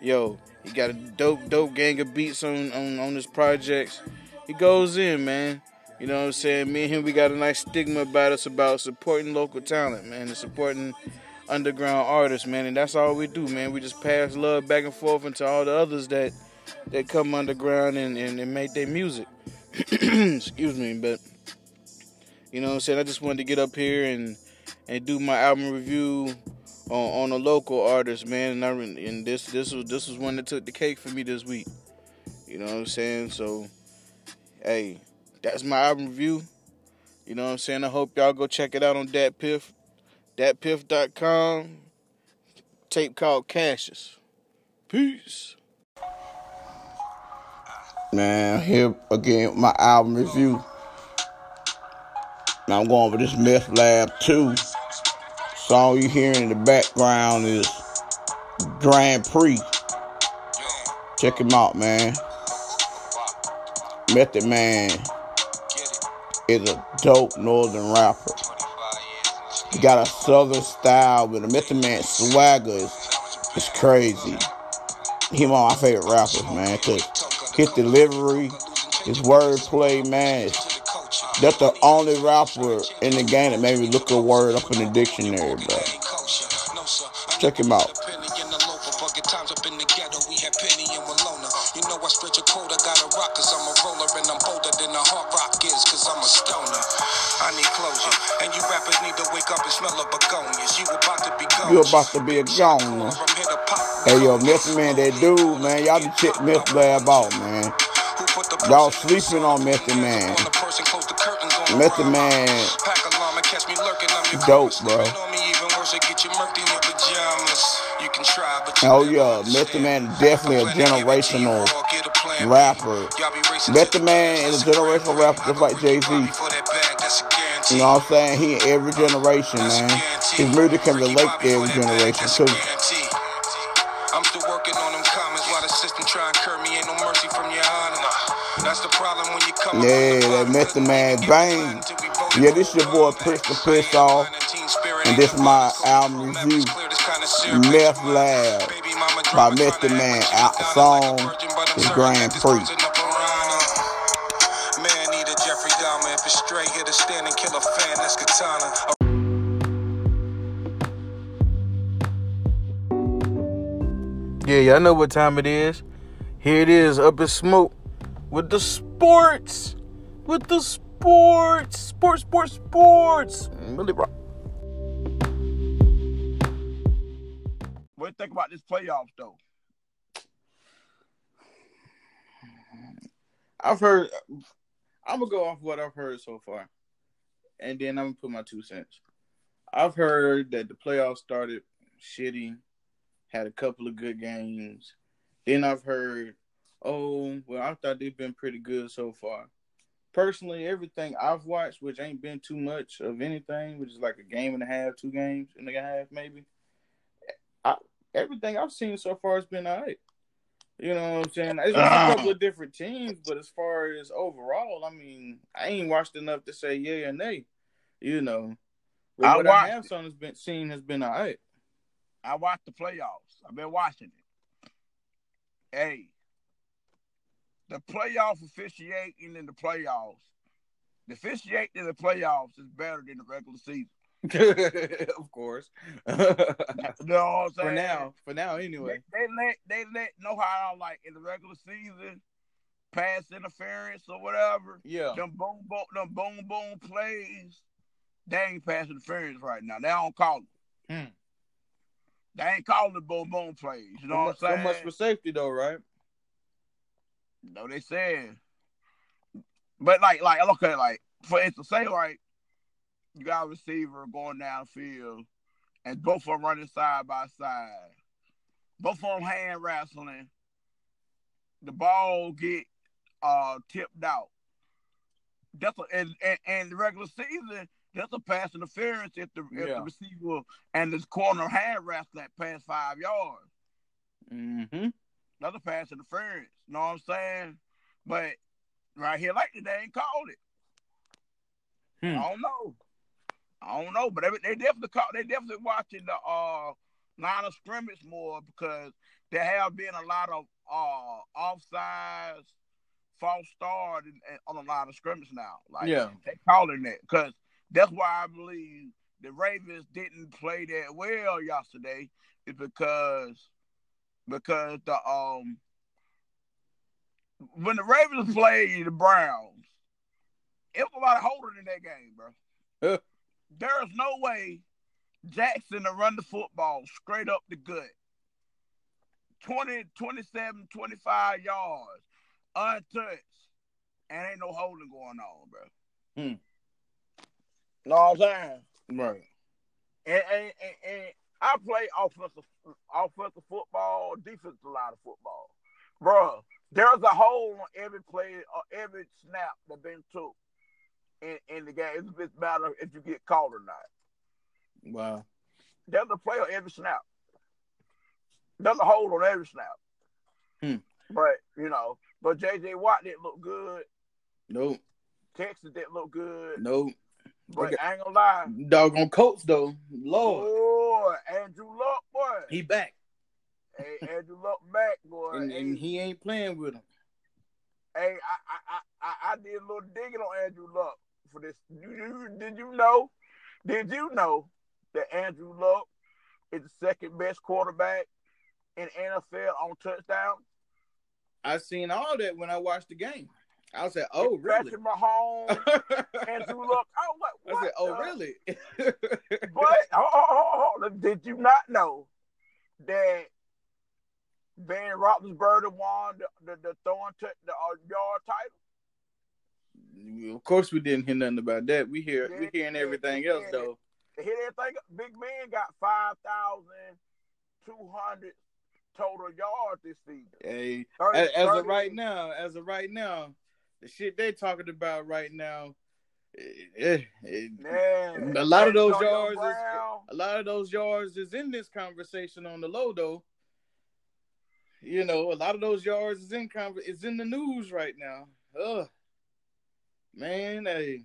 Yo, he got a dope, dope gang of beats on on on his projects. He goes in, man. You know what I'm saying? Me and him, we got a nice stigma about us about supporting local talent, man, and supporting underground artists, man. And that's all we do, man. We just pass love back and forth into all the others that that come underground and, and, and make their music. Excuse me, but you know what I'm saying? I just wanted to get up here and and do my album review on, on a local artist, man. And I and this this was this was one that took the cake for me this week. You know what I'm saying? So, hey, that's my album review. You know what I'm saying? I hope y'all go check it out on Dat Piff, datpiff.com. Tape called Cassius. Peace. Man, here again my album review. Now I'm going with this Meth Lab 2. Song you hearing in the background is Grand Prix. Check him out, man. Method Man is a dope northern rapper. He got a southern style, but the Method Man swagger is, is crazy. He one of my favorite rappers, man, cause his delivery, his wordplay, man, is- that's the only rapper in the game that made me look a word up in the dictionary, bro. Check him out. You know I I got a rock, cause I'm a roller and I'm bolder than a hard rock is, cause I'm a stoner. I need closure, and you rappers need to wake up and smell begonias. You about to be a goner. Hey yo, Meth Man, that dude, man, y'all be check Meth Lab out, man. Y'all sleeping on Method Man. I'm your Dope, bro. Sleeping me even worse. They get you murked in your pajamas. You can try, but you oh yeah. Method Man is definitely a Plan to give it to you generational raw, get a plan B. rapper. Y'all be racing Method Man is a generational rapper just like Jay-Z. Bobby for that bag, that's a guarantee. You know what I'm saying? He in every generation, man. His music can relate to every generation too. Yeah, that. Method Man bang. Yeah, this your boy. Prince the Piss Off. And this the my album review. Meth. Lab by Method Man. Out the song is Grand Prix. Yeah, y'all know what time it is. Here it is, up in smoke with the sports. With the sports. Sports, sports, sports. Mm, really, bro. What do you think about this playoffs though? I've heard. I'm gonna go off what I've heard so far, and then I'm gonna put my two cents. I've heard that the playoffs started shitty, had a couple of good games. Then I've heard, oh, well, I thought they've been pretty good so far. Personally, everything I've watched, which ain't been too much of anything, which is like a game and a half, two games and a half, maybe. I, everything I've seen so far has been alright. You know what I'm saying? It's just a ah. couple of different teams, but as far as overall, I mean, I ain't watched enough to say yeah or nay. You know, but I what I have seen has been seen has been alright. I watched the playoffs. I've been watching it. Hey, the playoff officiating in the playoffs, the officiating in the playoffs is better than the regular season. of course. You know what I'm saying? for now, for now, anyway. they let they let know how like in the regular season, pass interference or whatever. Yeah. Them boom boom them boom boom plays, they ain't pass interference right now. They don't call them. Hmm. They ain't calling the boom boom plays. You know so, what I'm saying? so much for safety, though, right? No, they said. But like, like, okay, like for instance, say like you got a receiver going downfield, and both of them running side by side, both of them hand wrestling. The ball get uh tipped out. That's a, and, and and the regular season. That's a pass interference if the if Yeah. the receiver and this corner hand wrestle that past five yards. Mm-hmm. That's a pass interference. You know what I'm saying? But right here, like they ain't called it. Hmm. I don't know. I don't know, but they, they definitely call. They definitely watching the uh line of scrimmage more because there have been a lot of uh offsides, false start and, and on the line of scrimmage now. Like Yeah. they calling that because that's why I believe the Ravens didn't play that well yesterday. Is because because the um when the Ravens played the Browns, it was a lot of holding in that game, bro. Huh. There's no way Jackson to run the football straight up the gut. 20, 27, 25 yards, untouched, and ain't no holding going on, bro. Hmm. Know what I'm saying? Right. And, and, and, and I play offensive offensive football, defensive line of football. Bro, there's a hole on every play or every snap that been took in, in the game. It's just matter if you get caught or not. Wow. There's a play on every snap. There's a hole on every snap. Hmm. But, you know, but JJ Watt didn't look good. Nope. Texans didn't look good. Nope. But Okay. I ain't gonna lie. Doggone Colts though. Lord. Boy, Andrew Luck, boy. He back. hey, Andrew Luck back, boy. And, Hey, and he ain't playing with him. Hey, I, I, I, I did a little digging on Andrew Luck for this. You, you, did you know? Did you know that Andrew Luck is the second best quarterback in NFL on touchdown? I seen all that when I watched the game. I like, oh really? Patrick Mahomes, Andrew Luck. Oh, what? I I said, "Oh, uh, really?" But oh, oh, oh, oh, did you not know that Ben Roethlisberger won the the, the throwing t- the uh, yard title? of course, we didn't hear nothing about that. We hear we hearing yeah, everything yeah. else though. Hit everything. Big Ben got five thousand two hundred total yards this season. Hey, 30 as, as of right now, as of right now, the shit they talking about right now, eh, eh, Man, A lot of those yards is- a lot of those yards is in this conversation on the low though. You know, a lot of those yards is in is in the news right now. Ugh, man, hey,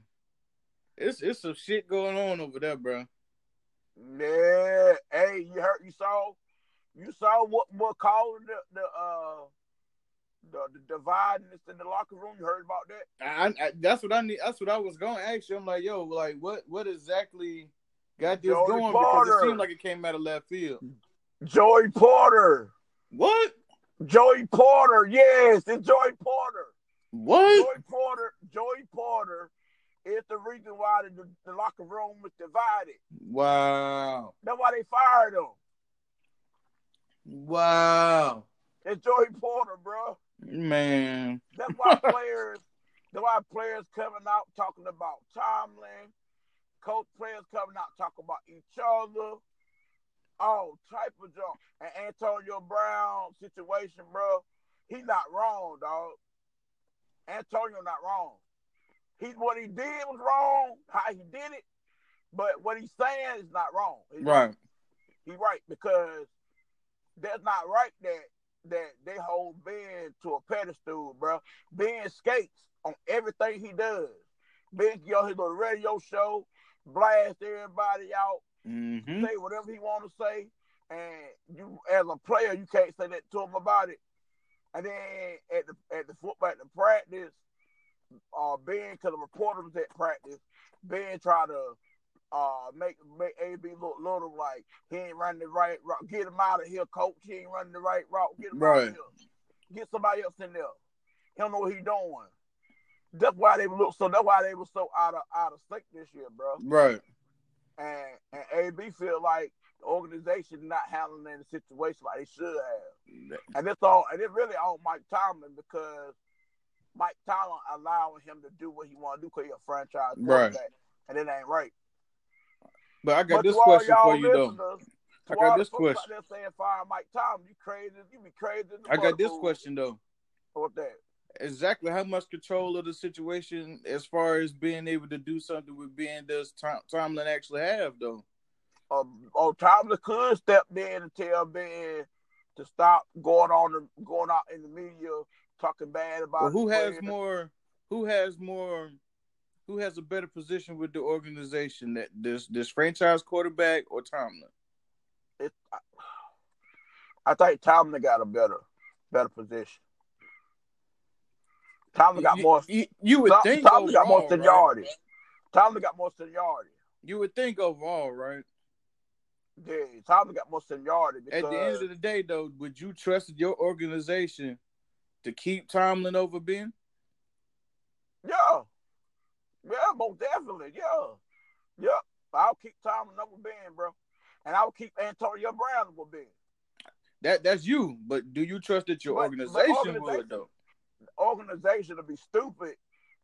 it's it's some shit going on over there, bro. Yeah. Hey, you heard you saw you saw what what caused the the uh the, the dividedness in the locker room. You heard about that? I, I that's what I need. That's what I was going to ask you. I'm like, yo, like what what exactly got this Joey going? Because it seemed like it came out of left field. Joey Porter. What? Joey Porter. Yes, it's Joey Porter. What? Joey Porter. Joey Porter is the reason why the, the locker room was divided. Wow. That's why they fired him. Wow. It's Joey Porter, bro. Man. That's why players. That's why players coming out talking about Tomlin. Coach players coming out talking about each other. All type of junk. And Antonio Brown situation, bro. He not wrong, dog. Antonio not wrong. He what he did was wrong. How he did it, but what he's saying is not wrong. He's Right. He right because that's not right that that they hold Ben to a pedestal, bro. Ben skates on everything he does. Ben get on his little radio show, blast everybody out, Mm-hmm. say whatever he want to say, and you as a player you can't say that to him about it. And then at the at the football at the practice, uh, Ben, because the reporters at practice, Ben try to uh make make AB look little like he ain't running the right route. Get him out of here, coach. He ain't running the right route. Get him out of here. Get somebody else in there. He don't know what he doing. That's why they look so. That's why they were so out of out of sync this year, bro. Right. And and AB feel like the organization not handling the situation like they should have. And it's all and it really all Mike Tomlin because Mike Tomlin allowing him to do what he want to do because he's a franchise Right. and it ain't right. But I got But this question for you though. I got this the folks out question. saying fire Mike Tomlin, you crazy, you be crazy. I got this question though. What that? Exactly how much control of the situation as far as being able to do something with Ben does Tom, Tomlin actually have though? Um, oh, Tomlin could step in and tell Ben to stop going on the going out in the media talking bad about. Well, who has more? Who has more? Who has a better position with the organization? That this this franchise quarterback or Tomlin? It, I, I think Tomlin got a better better position. Tomlin got you, more. You, you would Tom- think Tomlin got more overall, right? seniority. Tomlin got more seniority. You would think overall, right? Yeah, Tomlin got more seniority because At the end of the day, though, would you trust your organization to keep Tomlin over Ben? yeah, yeah, most definitely, yeah, Yep. I'll keep Tomlin over Ben, bro, and I'll keep Antonio Brown over Ben. That that's you, but do you trust that your But- but organization, organization- would though? The organization to be stupid.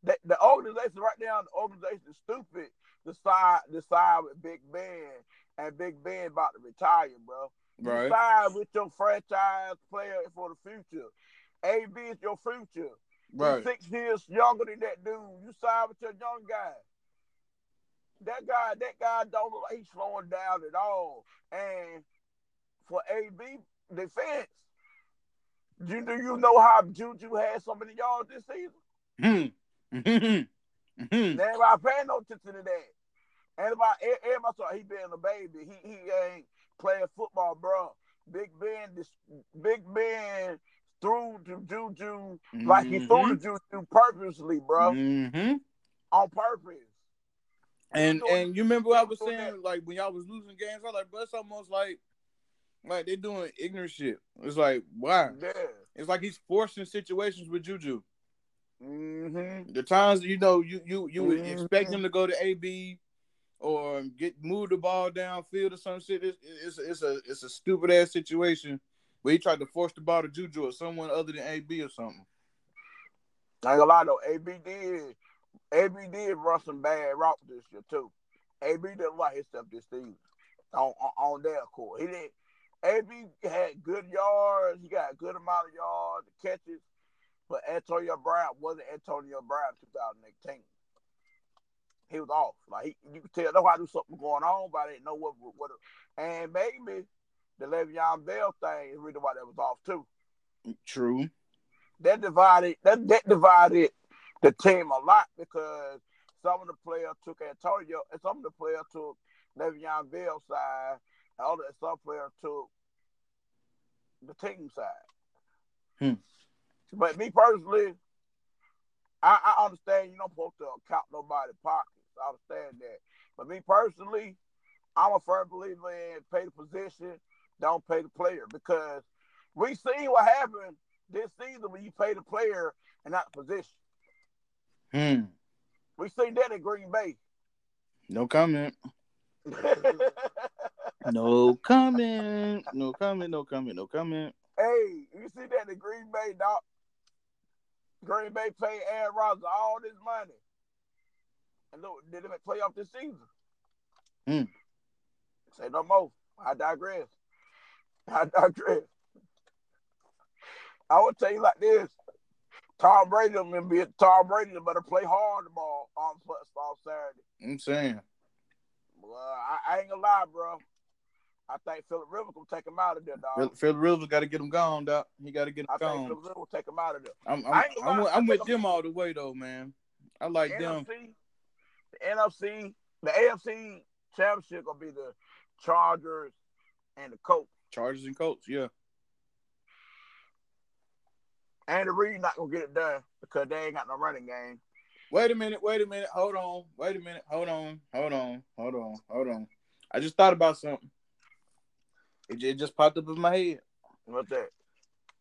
The, the organization right now, the organization is stupid. Decide decide with Big Ben and Big Ben about to retire, bro. Right. Decide with your franchise player for the future. AB is your future. Right. six years younger than that dude. You side with your young guy. That guy, that guy don't look like he's slowing down at all. And for AB defense, you do you know how Juju had so many yards this season? Hmm. Mhm. Mhm. Everybody paying no attention to that. Everybody, e- everybody thought he being a baby. He he ain't playing football, bro. Big Ben, this Big Ben threw to Juju like he threw to Juju purposely, bro, Mhm. on purpose. And doing- and you remember what I was saying, that. like when y'all was losing games, I was like, but it's almost like like they're doing ignorant shit. It's like why? Yeah. It's like he's forcing situations with Juju. hmm The times you know you you you would Mhm. expect him to go to AB, or get move the ball downfield or some shit. It's, it's it's a it's a stupid ass situation where he tried to force the ball to Juju or someone other than AB or something. I ain't gonna lie though, AB did AB did run some bad routes this year too. AB didn't like himself this season on on, their court. He didn't. AB had good yards. He got a good amount of yards, catches, but Antonio Brown wasn't Antonio Brown 2018. He was off. Like he, you could tell, know I knew something going on, but I didn't know what what. And maybe the Le'Veon Bell thing is really why that was off too. True. That divided that that divided the team a lot because some of the players took Antonio and some of the players took Le'Veon Bell side, and other some players took the team side. Hmm. But me personally, I, I understand you don't supposed to count nobody's pockets. I understand that. But me personally, I'm a firm believer in pay the position, don't pay the player because we see what happened this season when you pay the player and not the position. Hmm. We seen that in Green Bay. No comment. No comment. No comment. No comment. No comment. Hey, you see that in Green Bay, dog? Green Bay paid Aaron Rodgers all this money. And look, did they make playoff this season? Hmm. Say no more. I digress. I digress. I would tell you like this. Tom Brady gonna be Tom Brady better play hard the ball on on Saturday. I'm saying. Well, I, I ain't gonna lie, bro. I think Philip Rivers will take him out of there, dog. Phil Rivers got to get him gone, doc. He got to get him gone. I think Philip Rivers will take him out of there. I'm, I I'm, I'm, with- I I'm with them all the way though, man. I like the them. NFC, the NFC, the AFC championship gonna be the Chargers and the Colts. Chargers and Colts, yeah. Andy Reid not gonna get it done because they ain't got no running game. Wait a minute, wait a minute, hold on, wait a minute, hold on, hold on, hold on, hold on. I just thought about something. It, it just popped up in my head. What's that?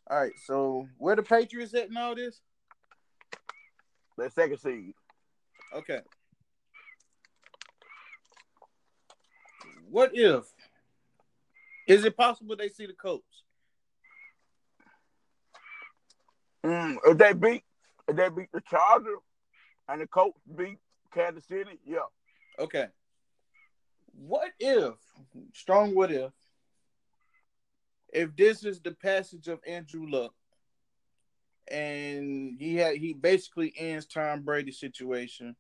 All right, so where the Patriots at in all this? The second seed. Okay. What if? Is it possible they see the Colts? Mm, if they beat, if they beat the Chargers and the Colts beat Kansas City, yeah. Okay. What if, strong what if, if this is the passage of Andrew Luck and he had he basically ends Tom Brady's situation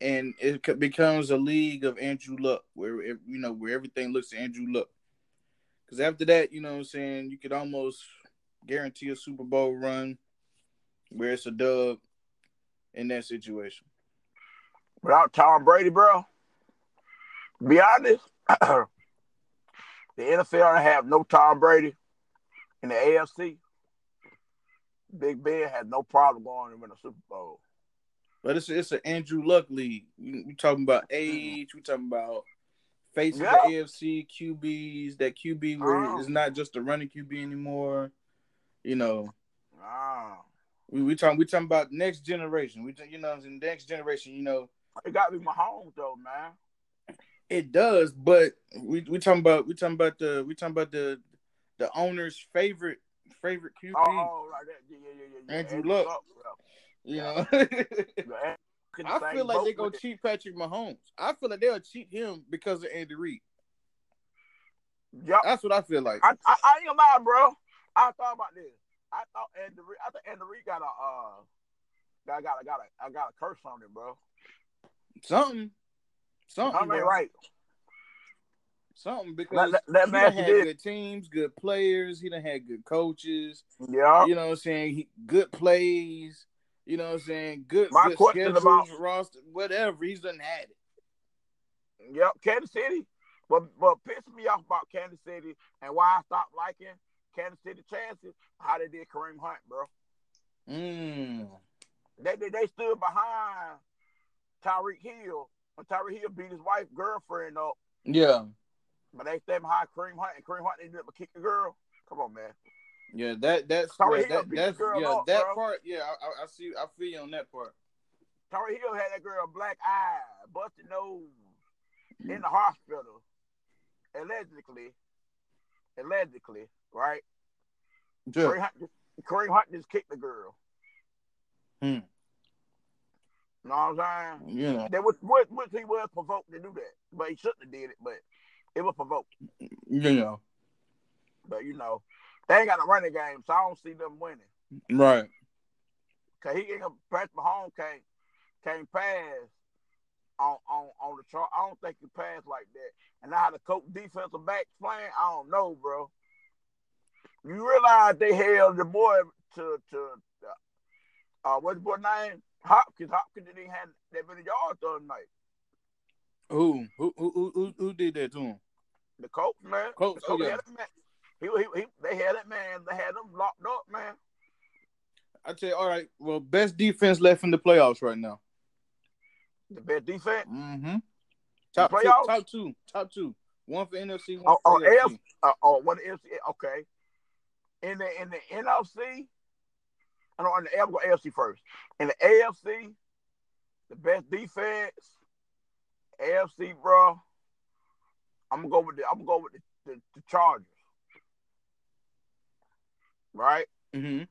and it becomes a league of Andrew Luck where you know where everything looks to Andrew Luck. Cuz after that, you know what I'm saying, you could almost guarantee a Super Bowl run where it's a dub in that situation. Without Tom Brady, bro. Be honest, the NFL have no Tom Brady in the AFC. Big Ben had no problem going and win a Super Bowl. But it's it's an Andrew Luck league. We talking about age. We talking about facing Yeah. the AFC QBs. That QB where Oh. it's not just a running QB anymore. You know, Ah, we we talking we talking about next generation. We you know in the next generation. You know, it got to be Mahomes though, man. it does. But we we talking about we talking about the we talking about the the owner's favorite favorite QB. Oh, right. Yeah, yeah, yeah, yeah. Andrew Andrew Luck. bro. You know. Yeah, I feel like they're gonna it. cheat Patrick Mahomes. I feel like they'll cheat him because of Andy Reid. Yup. That's what I feel like. I, I, I ain't gonna lie, bro. I thought about this. I thought Andy Reid, I thought Andy Reid got a uh, got got a got a I got a curse on him, bro. Something, something, Something right. something because That- that he done had did. good teams, good players. He done had good coaches. Yeah. You know what I'm saying? He, good plays. You know what I'm saying? Good, My good question schedules, about- roster, whatever. He's done had it. Yep, Kansas City. But but pissed me off about Kansas City and why I stopped liking Kansas City chances, how they did Kareem Hunt, bro. Mm. They they, they stood behind Tyreek Hill when Tyreek Hill beat his wife girlfriend up, Yeah, but they stand behind Kareem Hunt and Kareem Hunt ended up kicking the girl. Come on, man. Yeah. That that's yeah, Hill that, that's yeah. up, that bro. part. Yeah, I, I, I see. I feel you on that part. Tyreek Hill had that girl black eye, busted nose. in the hospital, allegedly, allegedly, right? Yeah. Kareem Hunt, Kareem Hunt just kicked the girl. Hmm. Know what I'm saying? You know, That was what what he was provoked to do that, but he shouldn't have did it. But it was provoked. you know, But you know, they ain't got a running game, so I don't see them winning. right? Cause he gonna Patrick Mahomes can't can't pass on on on the chart. I don't think he passed like that. And now how the coach defensive backs playing, I don't know, bro. You realize they held the boy to to uh what's the boy name? Hopkins. Hopkins didn't have that many yards the other night. Who who who who who, who did that to him? The coach, man. Coach, coach oh, yeah. that. He, he, he, they had that man. They had him locked up, man. I tell you, all right. Well, best defense left in the playoffs right now. The best defense. Mm-hmm. Top two, top two, top two. One for NFC, one Oh, for oh, AFC. Uh, oh, what the NFC? Okay. In the in the NFC, I know in the I'll go AFC first. In the AFC, the best defense, AFC, bro. I'm gonna go with the I'm gonna go with the, the, the Chargers. Right? Mm-hmm.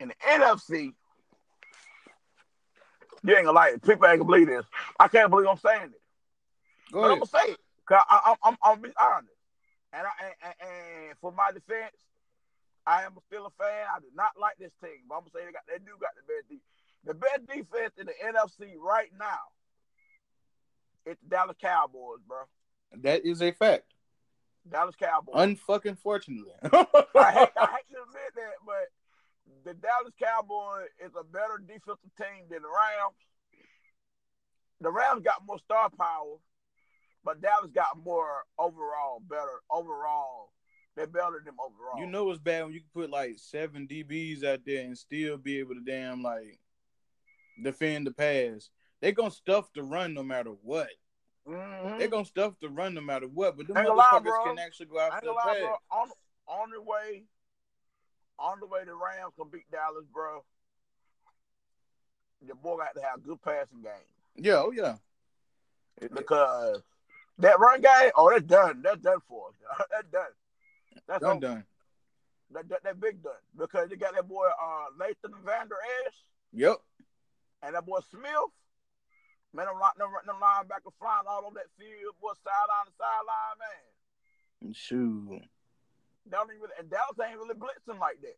In the NFC, you ain't gonna like it. People ain't gonna believe this. I can't believe I'm saying it. Go But I'm gonna say it. Cause I, am I'm, I'm be honest. And, I, and, and, and for my defense, I am still a fan. I do not like this team, but I'm gonna say they got they do got the best defense. The best defense in the NFC right now. It's the Dallas Cowboys, bro. That is a fact. Dallas Cowboys. Unfucking fortunately. I hate, I hate to admit that, but the Dallas Cowboys is a better defensive team than the Rams. The Rams got more star power, but Dallas got more overall, better overall. They're better than them overall. you know it's bad when you can put like seven DBs out there and still be able to damn like defend the pass. They're gonna stuff the run no matter what. Mhm. They gonna stuff the run no matter what. But Ain't gonna lie, motherfuckers can actually go after the lie, bro. On, on the way, on the way, the Rams can beat Dallas, bro. The boy got to have a good passing game. Yeah, oh yeah. Because that run game, oh, that's done. That's done for us. that's done. That's done over. done. That, that, that big done because you got that boy uh Nathan Vander Esch Yep. and that boy Smith. Man, them, them, them linebackers flying all over that field, boy, sideline to sideline, man. Shoot. They don't even, and Dallas ain't really blitzing like that.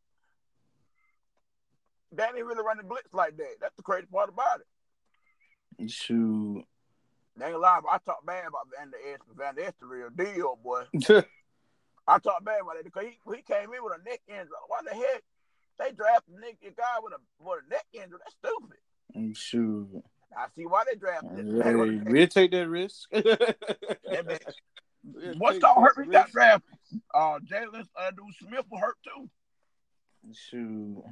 They ain't really running blitz like that. That's the crazy part about it. Shoot. They ain't lie, but I talk bad about Vander Esch. Vander Esch the real deal, boy. I talk bad about it because he, he came in with a neck injury. Why the heck they drafted a a guy with a with a neck injury? That's stupid. Shoot. I see why they drafted. Hey, we'll take that risk. That We'll What's gonna hurt that me? Got risk. drafted. Uh, Jaylon uh, dude Smith will hurt too. Shoot.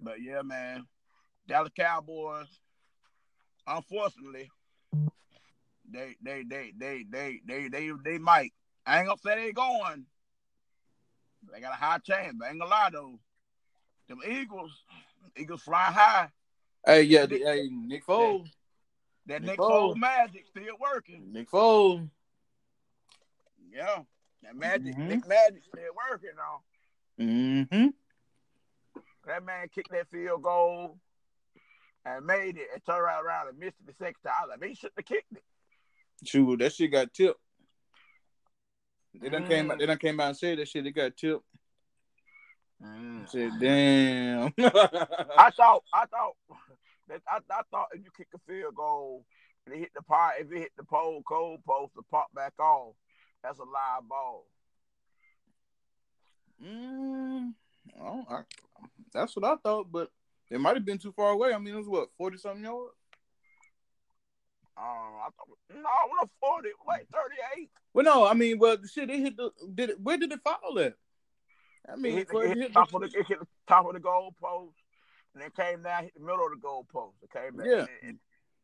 But yeah, man, Dallas Cowboys. Unfortunately, they they they they they they they they might. I ain't gonna say they going. They got a high chance, but I ain't gonna lie though. Them Eagles, Eagles flying high. Hey, yeah, the, hey, Nick Foles. That Nick Nick Foles. Foles magic still working. Nick Foles. Yeah, that magic, Mhm. Nick magic still working on. Mm-hmm. That man kicked that field goal and made it and turned right around and missed it the second time. I was like, he shouldn't have kicked it. Shoot, that shit got tipped. They done came Mm. out. They done came out and said that shit. They got tipped. Mm. Said, damn. I thought, I thought, that I, I thought if you kick a field goal and it hit the pot, if it hit the pole, cold post, to pop back off, that's a live ball. mm, oh, I, that's what I thought, but it might have been too far away. I mean, it was what forty something yards. Um, I thought, no, went 40, wait, 38. Well, no, I mean, well, shit, it hit the. Did it? Where did it fall at? I It mean, hit, the, it it hit, hit the top the- of the, it hit the top of the goal post, and it came down, hit the middle of the goal post. It came back, Yeah. and, it,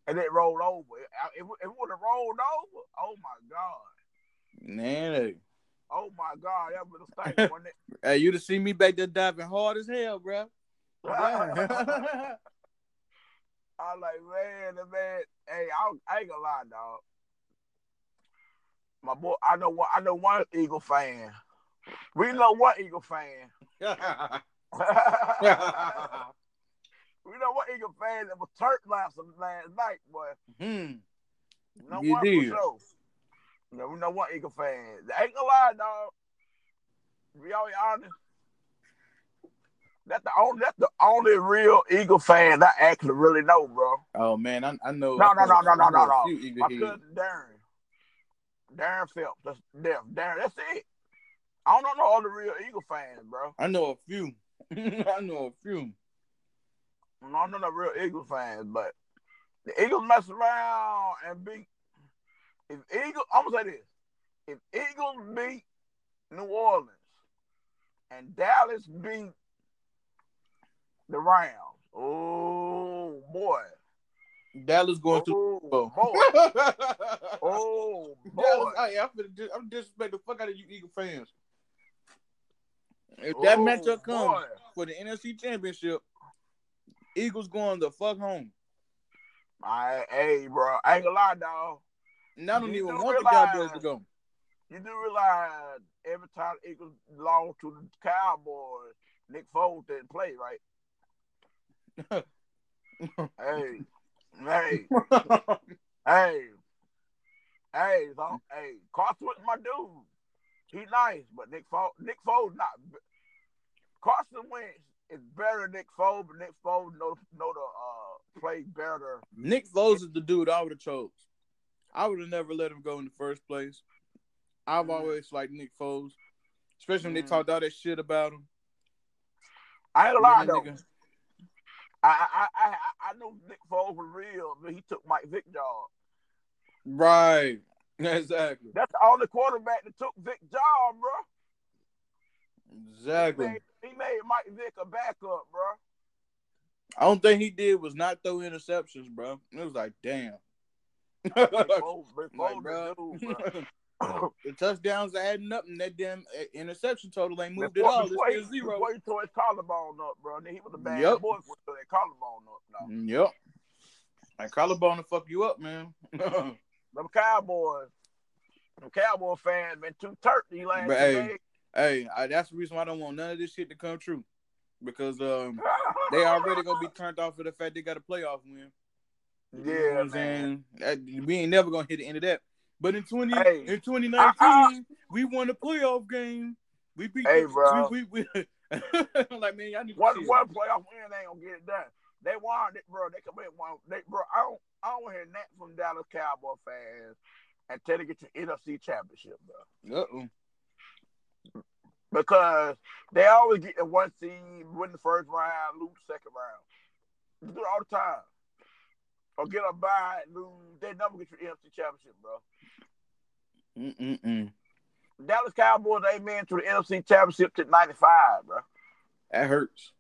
and it rolled over. It, it, it would have rolled over. Oh my god. Man. Oh my God, that was a stank, wasn't it? hey, you'd have seen me back there diving hard as hell, bro. I was like, man, the man, hey, I, I ain't gonna lie, dog. My boy, I know one. I know one Eagle fan. We know one Eagle fan. We know what Eagle fan that was turned last last night, boy. hmm. No You one did. for sure. No, we know what Eagle fans. I ain't gonna lie, dog. Be all honest. That's the only that's the only real Eagle fan that I actually really know, bro. Oh man, I, I know. No, I no, know- no, no, no, I know no, no. My heads. cousin Darren. Darren Phelps. That's Darren. Darren, that's it. I don't know all the real Eagle fans, bro. I know a few. I know a few. I don't a real Eagles fans, but the Eagles mess around and beat. If Eagles, I'm gonna say this: if Eagles beat New Orleans and Dallas beat the Rams, oh boy, Dallas going to. oh Oh. boy, oh boy, Dallas, I, I'm, dis- I'm disrespect the fuck out of you Eagle fans. If that Oh, matchup comes boy. for the NFC Championship, Eagles going the fuck home. I, hey, bro, I ain't gonna lie, dog. And I don't You even do want the realize- Cowboys to go. You do realize every time the Eagles lost to the Cowboys, Nick Foles didn't play, right? hey, hey, hey, hey, so, hey, Carson was my dude. He nice, but Nick Foles, Nick Foles not. Carson Wentz is better than Nick Foles, but Nick Foles know know the uh play better. Nick Foles is the dude I would have chose. I would have never let him go in the first place. I've Mhm. always liked Nick Foles, especially when they Mhm. talked all that shit about him. I ain't a lot though. nigga- I I I I, know Nick Foles was real, but he took Mike Vick job. Right. Exactly. That's all the only quarterback that took Vick job, bro. He Exactly. made, he made Mike Vick a backup, bro. I don't think he did was not throw interceptions, bro. It was like, damn. Big Like, bro. dude, bro. the touchdowns are adding up, and that damn uh, interception total ain't moved Before, at all. It's before, he, still zero. before he tore his collarbone up, bro. And then he was a bad Yep. boy for that collarbone up. No. Yep. Like collarbone to fuck you up, man. Them Cowboys, them Cowboy fans been too turkey last But, hey. Hey, I, that's the reason why I don't want none of this shit to come true. Because um, they already gonna be turned off for the fact they got a playoff win. You Yeah, I'm saying? That- we ain't never gonna hit the end of that. But in twenty Hey, in 2019, uh-uh. we won a playoff game. We beat Hey, bro. We, we, we like man, y'all need One chill. one playoff win ain't gonna get it done. They won it, bro. They can win one. They, bro, I don't, I don't hear that from Dallas Cowboy fans until they get to NFC Championship, bro. Uh-oh. Because they always get the one seed, win the first round, lose the second round. You do it all the time. Or get a bye, lose. They never get to the NFC Championship, bro. Mm-mm-mm. Dallas Cowboys, they been to the NFC Championship to '95, bro. That hurts.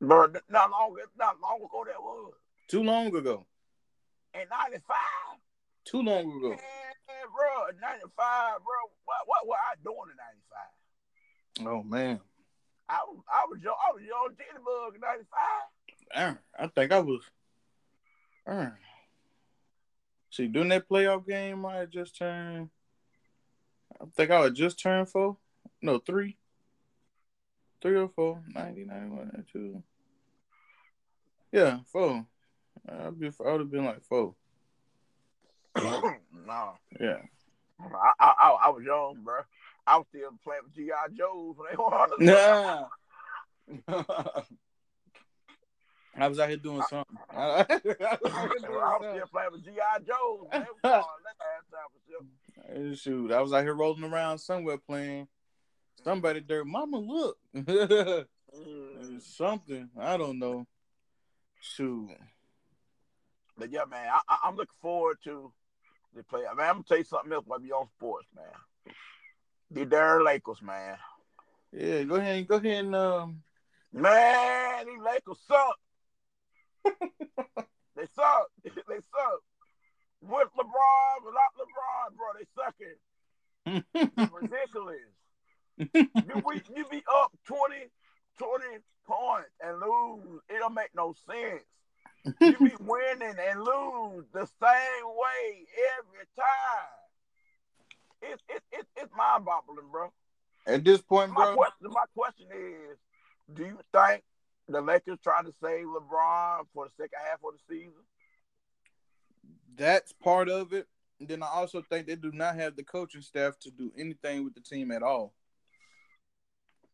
Bro, not long, not long ago that was. Too long ago. In '95. Too long ago. Man, bro, 95, bro, what, what were I doing in 95? Oh man. I was, I was young, I was young Jitterbug in 95. I think I was. See, during that playoff game, I had just turned. I think I had just turned four. No, three. Three or four. 90, 91, 92. Yeah, four. I'd be, I would have been like four. no, Yeah. I, I, I, I was young, bro. I was still playing with G.I. Joes when they won. Nah. I was out here doing something. I, was out here I doing was something. still playing with G.I. Joes. when They won. That halftime for sure. Shoot, I was out here rolling around somewhere playing. Somebody there, Mama, look. Mm. Something I don't know. Shoot, But yeah, man, I, I, I'm looking forward to the play. Man, I'm gonna tell you something else we on sports, man. The Darren Lakers, man. yeah. Go ahead, and go ahead and um. Man, these Lakers suck. they suck. they suck. With LeBron, without LeBron, bro, they sucking. Ridiculous. you, we, you be up 20, 20 points and lose. It don't make no sense. You be winning and lose the same way every time. Mind boggling, bro. At this point, My bro, question, my question is, do you think the Lakers trying to save LeBron for the second half of the season? that's part of it. And then I also think they do not have the coaching staff to do anything with the team at all.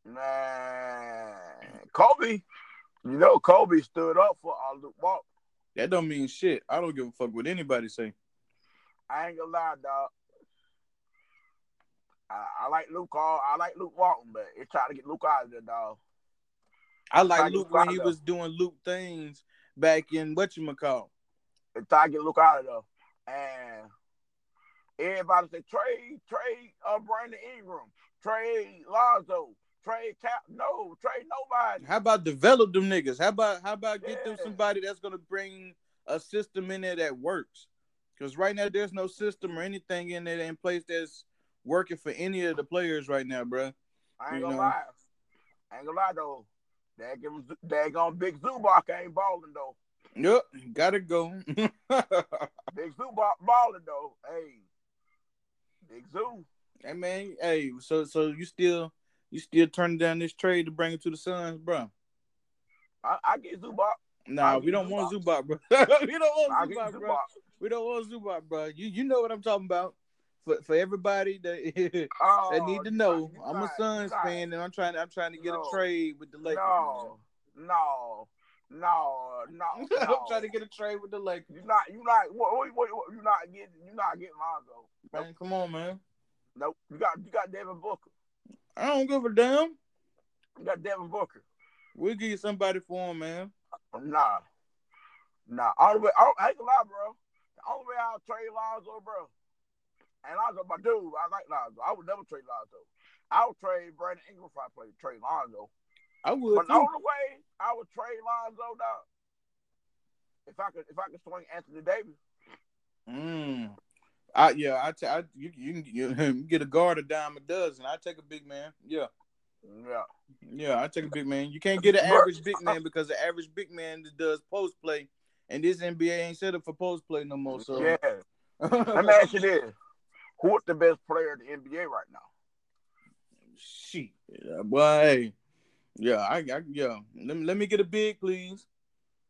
Man, Kobe, you know Kobe stood up for uh, Luke Walton. That don't mean shit. I don't give a fuck what anybody say. I ain't gonna lie, dog. I, I like Luke. All I like Luke Walton, but it's trying to get Luke out of there, dog. I like Luke when he was doing Luke things back in what you call. It's trying to get Luke out of there, and everybody say trade, trade, uh, Brandon Ingram, trade Lonzo, trade Cap. No, trade nobody. How about develop them niggas? How about how about get them somebody that's gonna bring a system in there that works? Because right now there's no system or anything in there in place that's working for any of the players right now, bro. I ain't You gonna know. lie. I ain't gonna lie though. That give daggone Big Zubac ain't balling though. Yep, gotta go. Big Zubac balling though. Hey, Big Zoo. hey man, hey, so so you still you still turning down this trade to bring it to the Suns, bro? I, I get Zubac. Nah, I'll we don't want Zubac. Zubac, bro. we don't want Zubac, bro. We don't want Zubac, bro. You you know what I'm talking about. For for everybody that Oh, that need to know, not- I'm a Suns not- fan, and I'm trying I'm trying to get No. a trade with the Lakers. No, no, no, no, I'm trying to get a trade with the Lakers. You not, you not, what, what, what, what, you not getting, you not getting Lonzo. Man, come on, man. Nope. You got, you got Devin Booker. I don't give a damn. You got Devin Booker. We'll give you somebody for him, man. Nah, nah. All the way, I, I ain't gonna lie, bro. The only way I'll trade Lonzo, bro. And Lonzo, my dude, I like Lonzo. I would never trade Lonzo. I would trade Brandon Ingram if I play trade Lonzo. I would But the only way I would trade Lonzo, dog. If I could, if I could swing Anthony Davis. Mm. I yeah, I, t- I you, you can you, get a guard a dime a dozen. I take a big man. Yeah, Yeah. yeah, I take a big man. You can't get an average big man because the average big man that does post play, and this NBA ain't set up for post play no more. So Yeah. Let me ask you this: Who's the best player in the NBA right now? shit, yeah, boy. Hey. Yeah, I, I yeah. Let me let me get a big please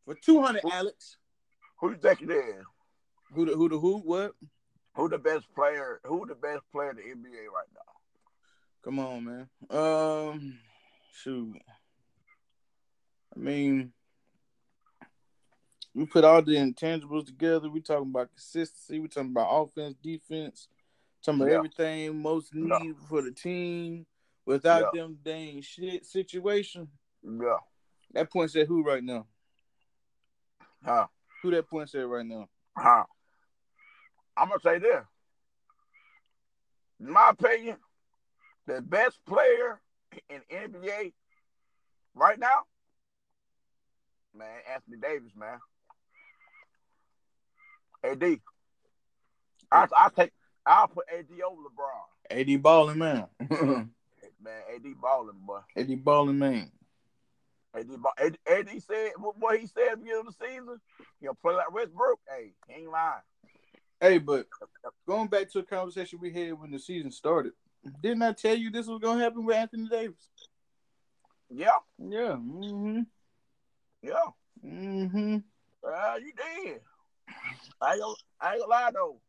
for two hundred, Alex. Who you think it is? Who the who the who what? Who the best player? Who the best player in the NBA right now? Come on, man. Um, shoot. I mean, we put all the intangibles together. We talking about consistency. We talking about offense, defense. Talking about Yeah. everything most Yeah. needed for the team. Without Yeah. them dang shit situation. Yeah. That points at who right now? Huh. Who that points at right now? Huh. I'm gonna say this. In my opinion, the best player in NBA right now, man, Anthony Davis, man. AD. I I take I'll put AD over LeBron. AD balling man. Man, AD balling, boy. AD balling man. AD, ball, AD, AD said what, what he said at the beginning of the season. He'll play like Westbrook. Hey, he ain't lying. Hey, but going back to a conversation we had when the season started, didn't I tell you this was gonna happen with Anthony Davis? Yeah, Yeah. Mm-hmm. yeah. Mm-hmm. Uh, you did. I ain't gonna, I ain't gonna lie though.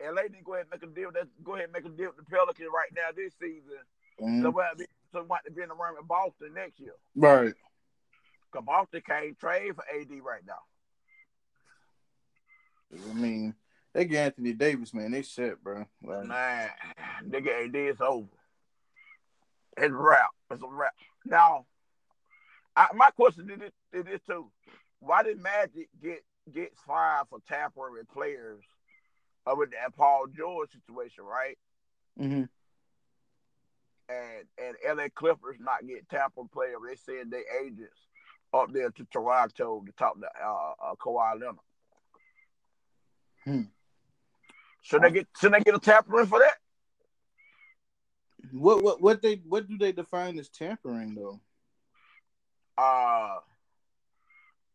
LA to go ahead and make a deal. That go ahead and make a deal with the Pelicans right now this season. Mm-hmm. So what? So what to be in the room with Boston next year? Right. Cause Boston can't trade for AD right now. I mean, they get Anthony Davis, man. They set, bro. Like, Man, nigga, AD is over. It's a wrap. It's a wrap. Now, I, my question is this, is this too: Why did Magic get get fired for tampering with players uh, with that Paul George situation, right? mm-hmm. And and LA Clippers not get tampered players. They said they agents up there to Toronto to talk to uh, uh, Kawhi Leonard. Hmm. Should they get should they get a tampering for that? What what what they what do they define as tampering though? uh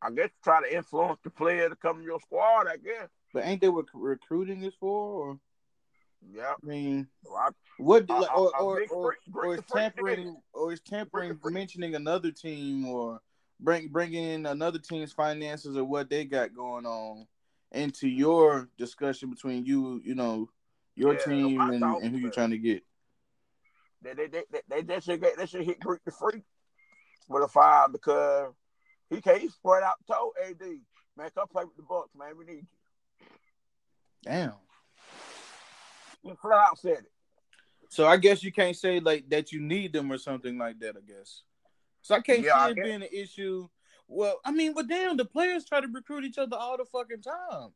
I guess try to influence the player to come to your squad, I guess. But ain't they what recruiting is for? Or Yeah. I mean, I, what I- I- or or, or, Freak- or is tampering or is tampering mentioning another team or bring bringing in another team's finances or what they got going on into mm-hmm. your discussion between you, you know, your Yeah, team and, thought and who you're trying to get. they they they they, they, should get they should hit Greek the freak with a five because he can't spread out toe AD man come play with the Bucks man we need you. Damn. He flat out said it. So I guess you can't say like that you need them or something like that. I guess. So I can't Yeah, I see it guess. being an issue. Well, I mean, but damn, the players try to recruit each other all the fucking time.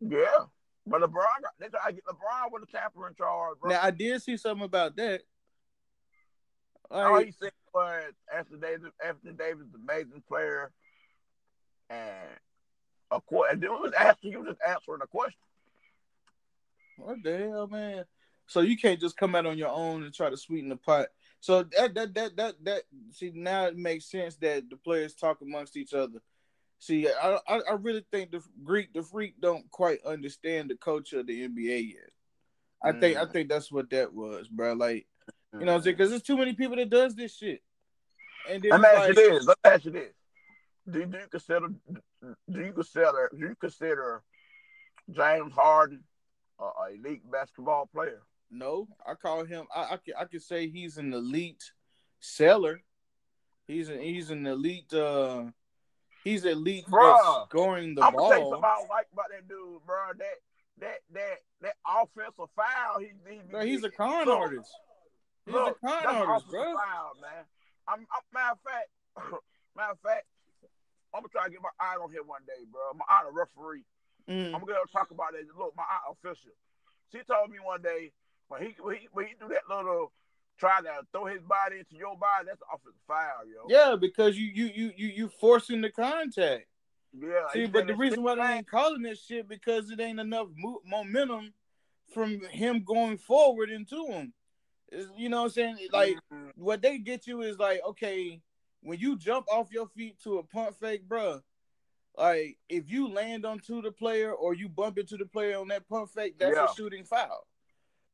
Yeah. But LeBron got they try to get LeBron with a tampering charge, bro. Now I did see something about that. All Like, he said was Anthony Davis, Anthony Davis, is an amazing player, and of course, and then he was asking, he was just answering a question. What the hell, man? So you can't just come out on your own and try to sweeten the pot. So that that that that that see now it makes sense that the players talk amongst each other. See, I I, I really think the Greek the freak don't quite understand the culture of the NBA yet. I think I Mm. think that's what that was, bro. Like you know what I'm saying? Because there's too many people that does this shit. And then Let me ask you this. Let me ask you this. Do, do you consider do you consider do you consider James Harden a, a elite basketball player? No, I call him. I I can, I can say he's an elite seller. He's an he's an elite. uh He's elite Bruh, scoring the I'm gonna ball. something I don't like about that dude, bro. That that that that offensive foul. He, he, Bro, he's a con Look, artist. He's Look, a con artist, bro. Foul, man. I'm, I'm matter of fact, matter of fact, I'm gonna try to get my eye on him one day, bro. My eye on a referee. Mm. I'm gonna talk about that. Look, my eye official. She told me one day when he when he, when he do that little try to throw his body into your body, that's an offensive foul, yo. Yeah, because you you you you you forcing the contact. yeah. See, but the reason why they ain't calling this shit because it ain't enough mo- momentum from him going forward into him. Is- You know what I'm saying? Like Mhm. what they get you is like, okay, when you jump off your feet to a pump fake, bruh, like if you land onto the player or you bump into the player on that pump fake, that's Yeah. a shooting foul.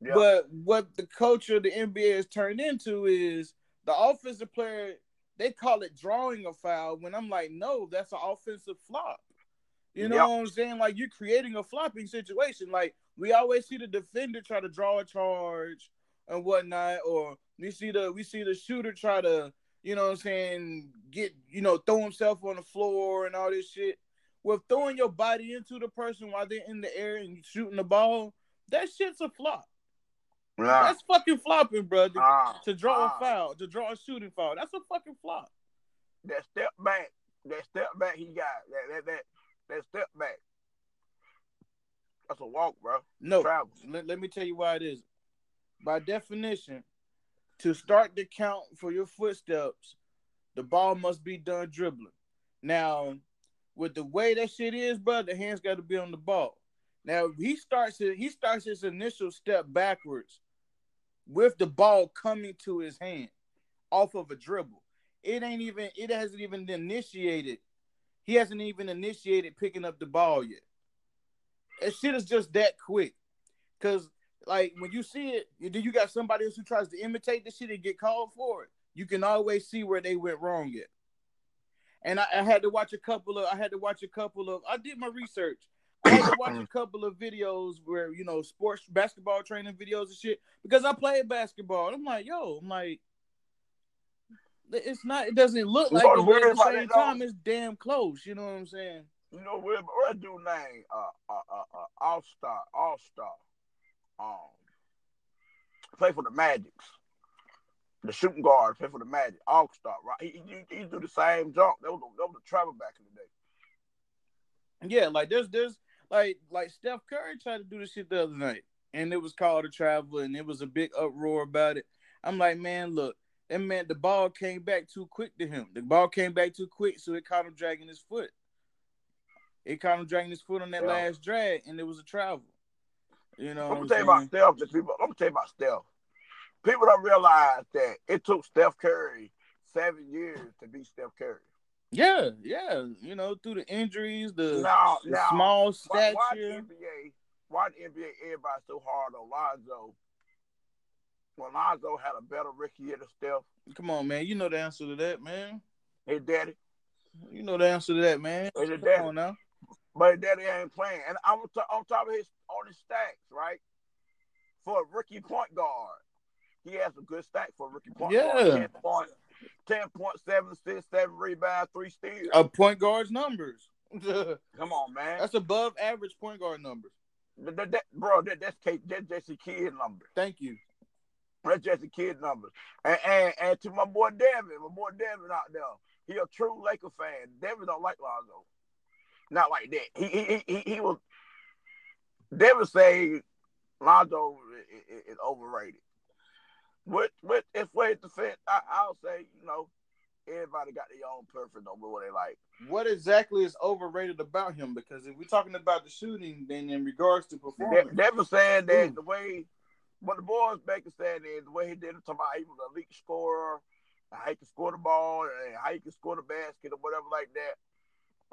Yeah. But what the culture of the NBA has turned into is the offensive player, they call it drawing a foul when I'm like, no, that's an offensive flop. You know Yep. what I'm saying? Like you're creating a flopping situation. Like we always see the defender try to draw a charge and whatnot, or we see the we see the shooter try to, you know what I'm saying, get you know, throw himself on the floor and all this shit. With throwing your body into the person while they're in the air and shooting the ball, that shit's a flop. Yeah. That's fucking flopping, bro. To, Ah, to draw ah. a foul, to draw a shooting foul. That's a fucking flop. that step back, that step back he got, that that that, that step back. That's a walk, bro. No, Travel. let, let me tell you why it is. By definition, to start the count for your footsteps, the ball must be done dribbling. Now, with the way that shit is, bro, the hands got to be on the ball. Now he starts. He starts his initial step backwards with the ball coming to his hand off of a dribble. It ain't even. It hasn't even initiated. He hasn't even initiated picking up the ball yet. That shit is just that quick. Cause like when you see it, you- then you got somebody else who tries to imitate the shit and get called for it. You can always see where they went wrong yet. And I, I had to watch a couple of. I had to watch a couple of. I did my research. I had to watch a couple of videos where you know sports basketball training videos and shit because I played basketball. And I'm like, yo, I'm like, it's not. It doesn't look like it, the but at the same time, it's damn close. You know what I'm saying? You know what? What dude name? Uh, uh, uh, uh All Star, All Star. Um, play for the Magics. The shooting guard play for the Magic. All Star, right? He, he, he do the same jump. That was, that was the travel back in the day. Yeah, like there's there's like like Steph Curry tried to do this shit the other night, and it was called a travel, and it was a big uproar about it. I'm like, man, look, that man, the ball came back too quick to him. The ball came back too quick, so it caught him dragging his foot. It caught him dragging his foot on that Yeah. last drag, and it was a travel. You know, I'm gonna tell you about? Steph. People, I'm gonna tell you about Steph. People don't realize that it took Steph Curry seven years to be Steph Curry. Yeah, yeah. You know, through the injuries, the, Now, the now, small stature. why the NBA? why the NBA everybody so hard on Lonzo? When Lonzo had a better rookie year than Steph, Come on, man. You know the answer to that, man. Hey, daddy, You know the answer to that, man. his Come daddy, on now. But daddy ain't playing. And I'm on top- on top of his on his stacks, right? For a rookie point guard, he has a good stack for a rookie point Yeah. guard. 10 point, 10.7, 6, 7 rebounds, 3 steals. A point guard's numbers. Come on, man. That's above average point guard numbers. That, that- that- bro, that, that's, K, that's Jesse Kidd numbers. Thank you. That's Jesse Kidd numbers. And, and and to my boy Devin, my boy Devin out there, he a true Laker fan. Devin don't like Lonzo. Not like that. He he he, he, was. Devin say Lonzo is, overrated. With with if way defense, I, I'll say you know everybody got their own preference over what they like. What exactly is overrated about him? Because if we're talking about the shooting, then in regards to performance, Devin saying that Ooh. the way what the boys making saying is the way he did it to my he was a elite scorer, how he can score the ball and how he can score the basket or whatever like that.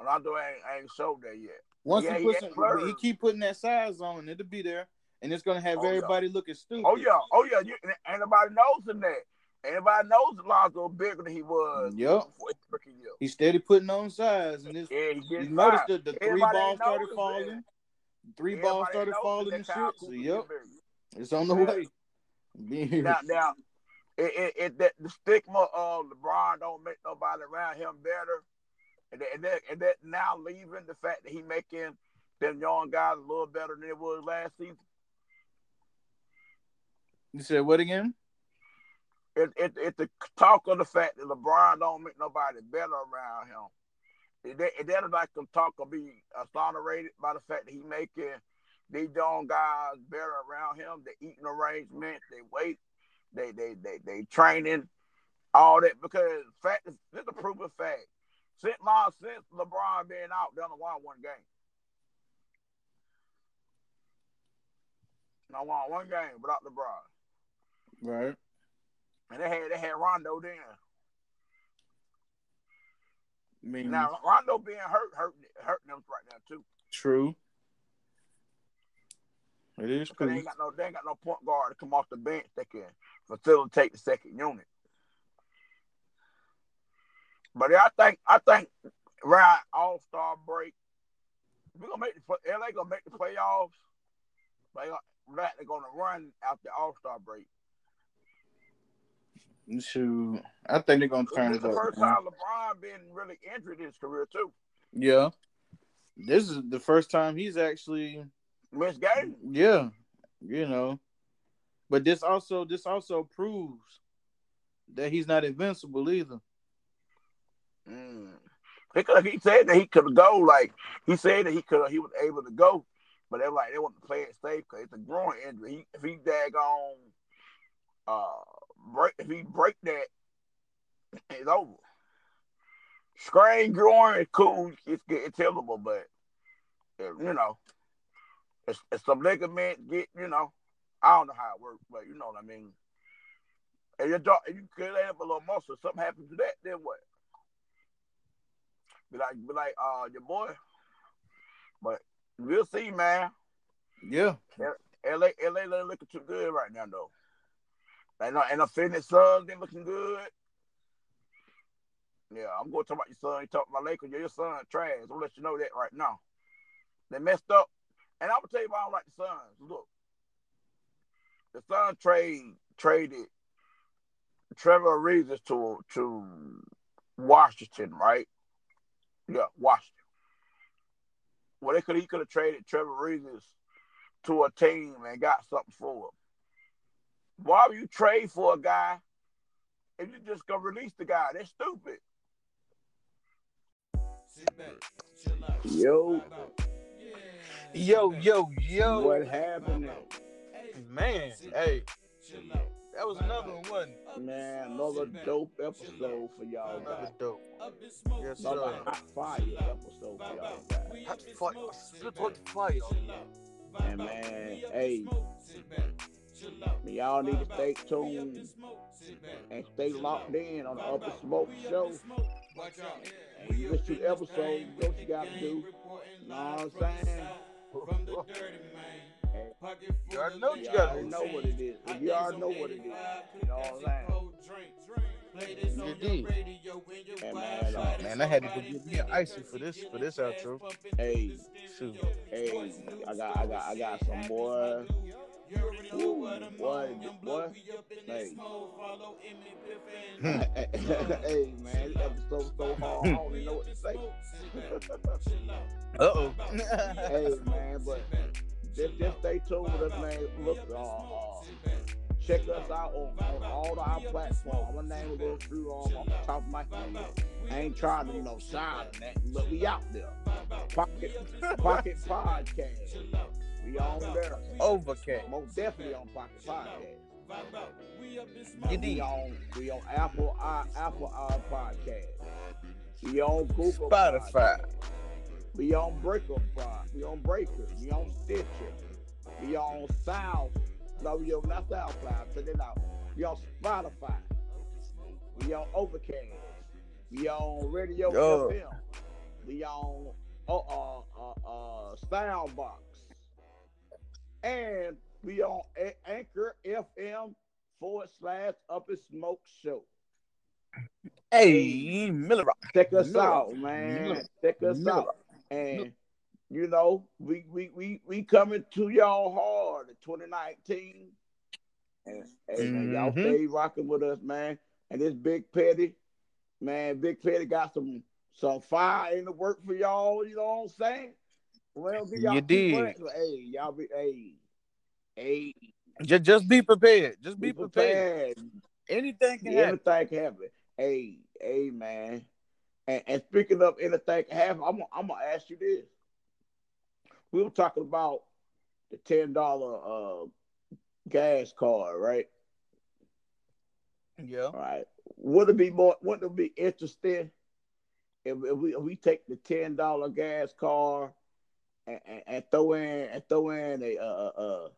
Ronaldo ain't I ain't showed that yet. once yeah, he he puts, some, he keep putting that size on, it'll be there, and it's gonna have Oh, yeah. everybody looking stupid. Oh yeah, oh yeah. You, and nobody knows him that. Anybody knows Lonzo bigger than he was. Yep. before his rookie year. He's steady putting on size, and this Yeah, he you noticed that the three Everybody balls started falling. that. Three balls Everybody started falling and shit. So, yep, it's on the Yeah. way. now, now, it, it, it that the stigma of LeBron don't make nobody around him better, and that, and that, and that now leaving the fact that he making them young guys a little better than it was last season. you said what again? It, it, it's the talk of the fact that LeBron don't make nobody better around him. It, that like the talk will be exonerated by the fact that he making these young guys better around him. They eating arrangements, they wait, they they they they training, all that because fact is this is a proven fact. Since long since LeBron being out, they only won one game. No won one game without LeBron. Right. And they had they had Rondo then. I mean, Now Rondo being hurt, hurt hurting them right now too. true. It is Because they ain't got no they ain't got no point guard to come off the bench that can facilitate the second unit. But I think I think right All Star break, we're gonna make the LA gonna make the playoffs. They they're gonna run after All Star break. Shoot, I think they're gonna This turn is it the up. first man. time LeBron been really injured in his career too. Yeah, this is the first time he's actually Missed game. Yeah, you know, but this also this also proves that he's not invincible either. Mm. Because he said that he could go, like he said that he could, he was able to go, but they were like they want to play it safe because it's a groin injury. He, if he dag on, uh, break if he break that, it's over. Strain groin is cool, it's it's healable, but uh, you know, it's, some ligament get, you know, I don't know how it works, but you know what I mean. And your dog, you could have a little muscle, something happens to that, then what? Be like, be like, uh, your boy. But we'll see, man. Yeah, LA, LA, they looking too good right now, though. And uh, and the Phoenix Suns, they looking good. Yeah, I'm going to talk about your son. You talk about Lakers. Yeah, your son trash. I'll let you know that right now. They messed up. And I'm gonna tell you why I don't like the Suns. Look, the Suns trade traded Trevor Ariza to to Washington, right? Yeah, Washington. Well, they could he could have traded Trevor Ariza to a team and got something for him. Why would you trade for a guy if you just gonna release the guy? That's stupid. Sit back, chill out, Yo. vibe out. Yeah. Yo, yo, yo. What happened? vibe out. Hey, Man, hey, chill out. That was another one, wasn't Man, another dope episode for y'all Another guys. dope. Up in smoke, Yes, sir. Another hot fire episode for y'all guys. Hot fire. smoke, sit on fire. chill out. And man, hey. and smoke, sit back, chill out. Man, y'all need to stay out. We up tuned and smoke, sit back, and stay locked in on the Upper. Smoke Show. and smoke, watch out. And We you up miss in your this episode, what you gotta do. reporting Know what I'm from the saying? South. From the dirty man. Pocket full of know what you gotta know what it is. Y'all know what it is. 85, You know what I'm put saying? cold drink. You did. Hey, man, shot. Man, I had to go get me an icy for this for this outro. Hey, Shoot. hey, I got, I got, I got some boy. Ooh, boy, boy. Hey. Hey, man, this episode so hard. I don't even know what to say. Uh oh. hey, man, but just, stay tuned with us, man. Look, uh, uh, check us out on, on all our platforms. My name will go through on the top of my head. I ain't trying to, you know, shine on that, but we out there. Pocket, Pocket Podcast. We on there. Overcast. Most definitely on Pocket Podcast. You We did. on we on Apple i Apple i podcast. We on Google Spotify. Podcast. We on Breaker. We on Breaker. We on Stitcher. We on Sound. No, we on not SoundCloud. Check it out. We on Spotify. We on Overcast. We on Radio Yo. FM. We on oh, uh, uh, uh, Soundbox. And we on A- Anchor FM forward slash Up in Smoke Show. Hey, Miller Rock. Check us Miller. out, man. Miller. Check us Miller. out. And you know, we we we we coming to y'all hard in 2019. And hey, man, y'all mm-hmm. stay rocking with us, man. And this Big Petty, man, Big Petty got some some fire in the work for y'all. You know what I'm saying? Well, give y'all You did. Hey, y'all be hey, hey, Just just be prepared. Just be, be prepared. prepared. Anything can happen. Anything can happen. Hey, hey, man. And, and speaking of anything happen, I'm, I'm gonna ask you this. We were talking about the ten dollar uh, gas card, right? Yeah. All right. Would it be more? Would it be interesting if, if we if we take the ten dollar gas card and, and, and throw in and throw in a uh, uh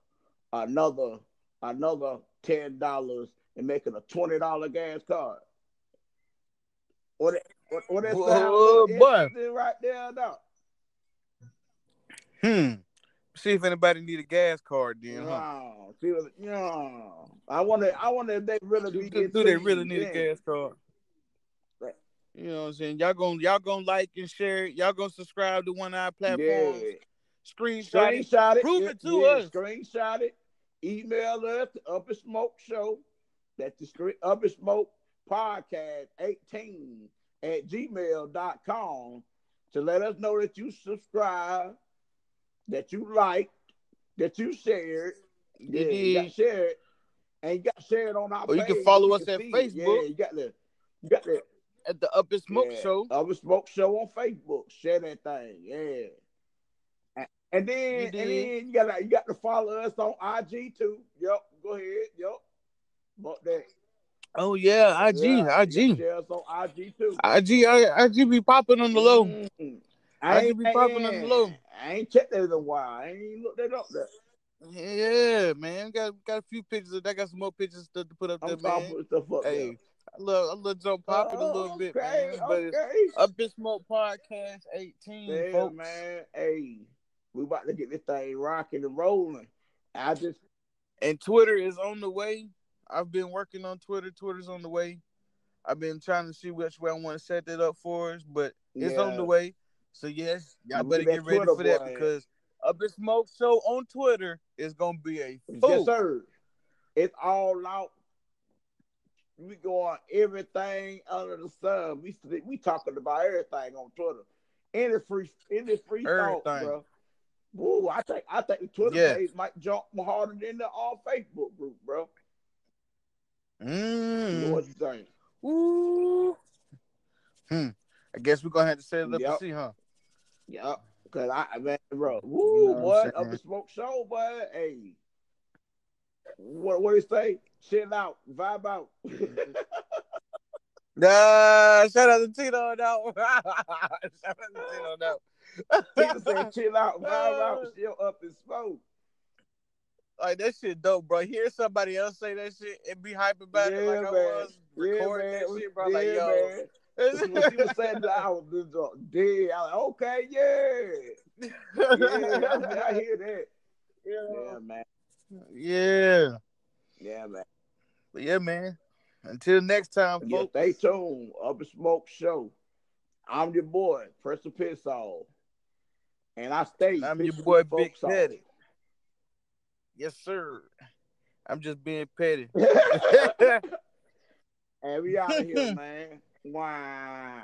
another another ten dollars and make it a twenty dollar gas card? What it, what, what that Whoa, boy. right there now? Hmm. See if anybody need a gas card then, huh? Wow. See what, yeah. I wonder I wonder if they really Do, do- do they really need a gas card? Right. You know what I'm saying? Y'all gonna y'all gonna like and share it. Y'all gonna subscribe to one eye our platforms. Yeah. Screenshot it. Screenshot it. Prove yeah, it to yeah, us. Screenshot it. Email us to Up in Smoke Show. That's the screen Up Smoke Podcast 18 at gmail.com to let us know that you subscribe, that you liked, that you shared. Yeah, you got did. shared. And you got shared on our Or you can follow we us at see it. Yeah, Facebook. you got the you got the At the Up in Smoke yeah, Show. Up in Smoke Show on Facebook. Share that thing. Yeah. And- And then You and then you gotta you got to follow us on IG too. Yep. Go ahead. Yep. But that Oh yeah, IG, yeah, IG. Us on IG too. IG, I- IG be popping on the low. Mm. I I ain't be popping on the low. I ain't checked that in a while. I ain't looked that up there. Yeah, man. Got got a few pictures. I got some more pictures to, to put up there, I'm man. with stuff up Hey, I love I love jump there. popping a little bit, Okay, man. But it's okay. Up and Smoke Podcast 18, Yeah, folks. man. Hey, we about to get this thing rocking and rolling. I just And Twitter is on the way. I've been working on Twitter. Twitter's on the way. I've been trying to see which way I want to set that up for us, but it's on the way. So yes, y'all better get ready Twitter for that boy. because Up in Smoke Show on Twitter is gonna be a Yes, fool. sir. It's all out. We go on everything under the sun. We we talking about everything on Twitter. Any free any free thought, bro. Woo, I think I think the Twitter Yeah. page might jump harder than the all Facebook group, bro. You Mm. what you think? Ooh. Hmm. I guess we're gonna have to set it up Yep. and see, huh? Yep. Cause I man, bro, You woo, know what I'm boy, up the smoke show, boy. Hey, what what do you say? Chill out, vibe out. Nah, shout out to Tito one. shout out to Tito on that one. People say chill out, vibe out, chill up and smoke. Like that shit dope, bro. Hear somebody else say that shit and be hype about it like I was recording that shit, bro. Like, yeah, yo. man. when she was saying that, I was just uh, dead. I was like, okay, yeah. Yeah, I, mean, I hear that. Yeah, man. yeah. Yeah, man. But yeah, man. Until next time, Yeah, folks. stay tuned. Up in Smoke Show. I'm your boy, Press the Piss Pissall. And I stay. I'm your boy, Big off. Yes, sir. I'm just being petty. and we out here, man. Wow.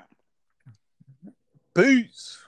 Peace.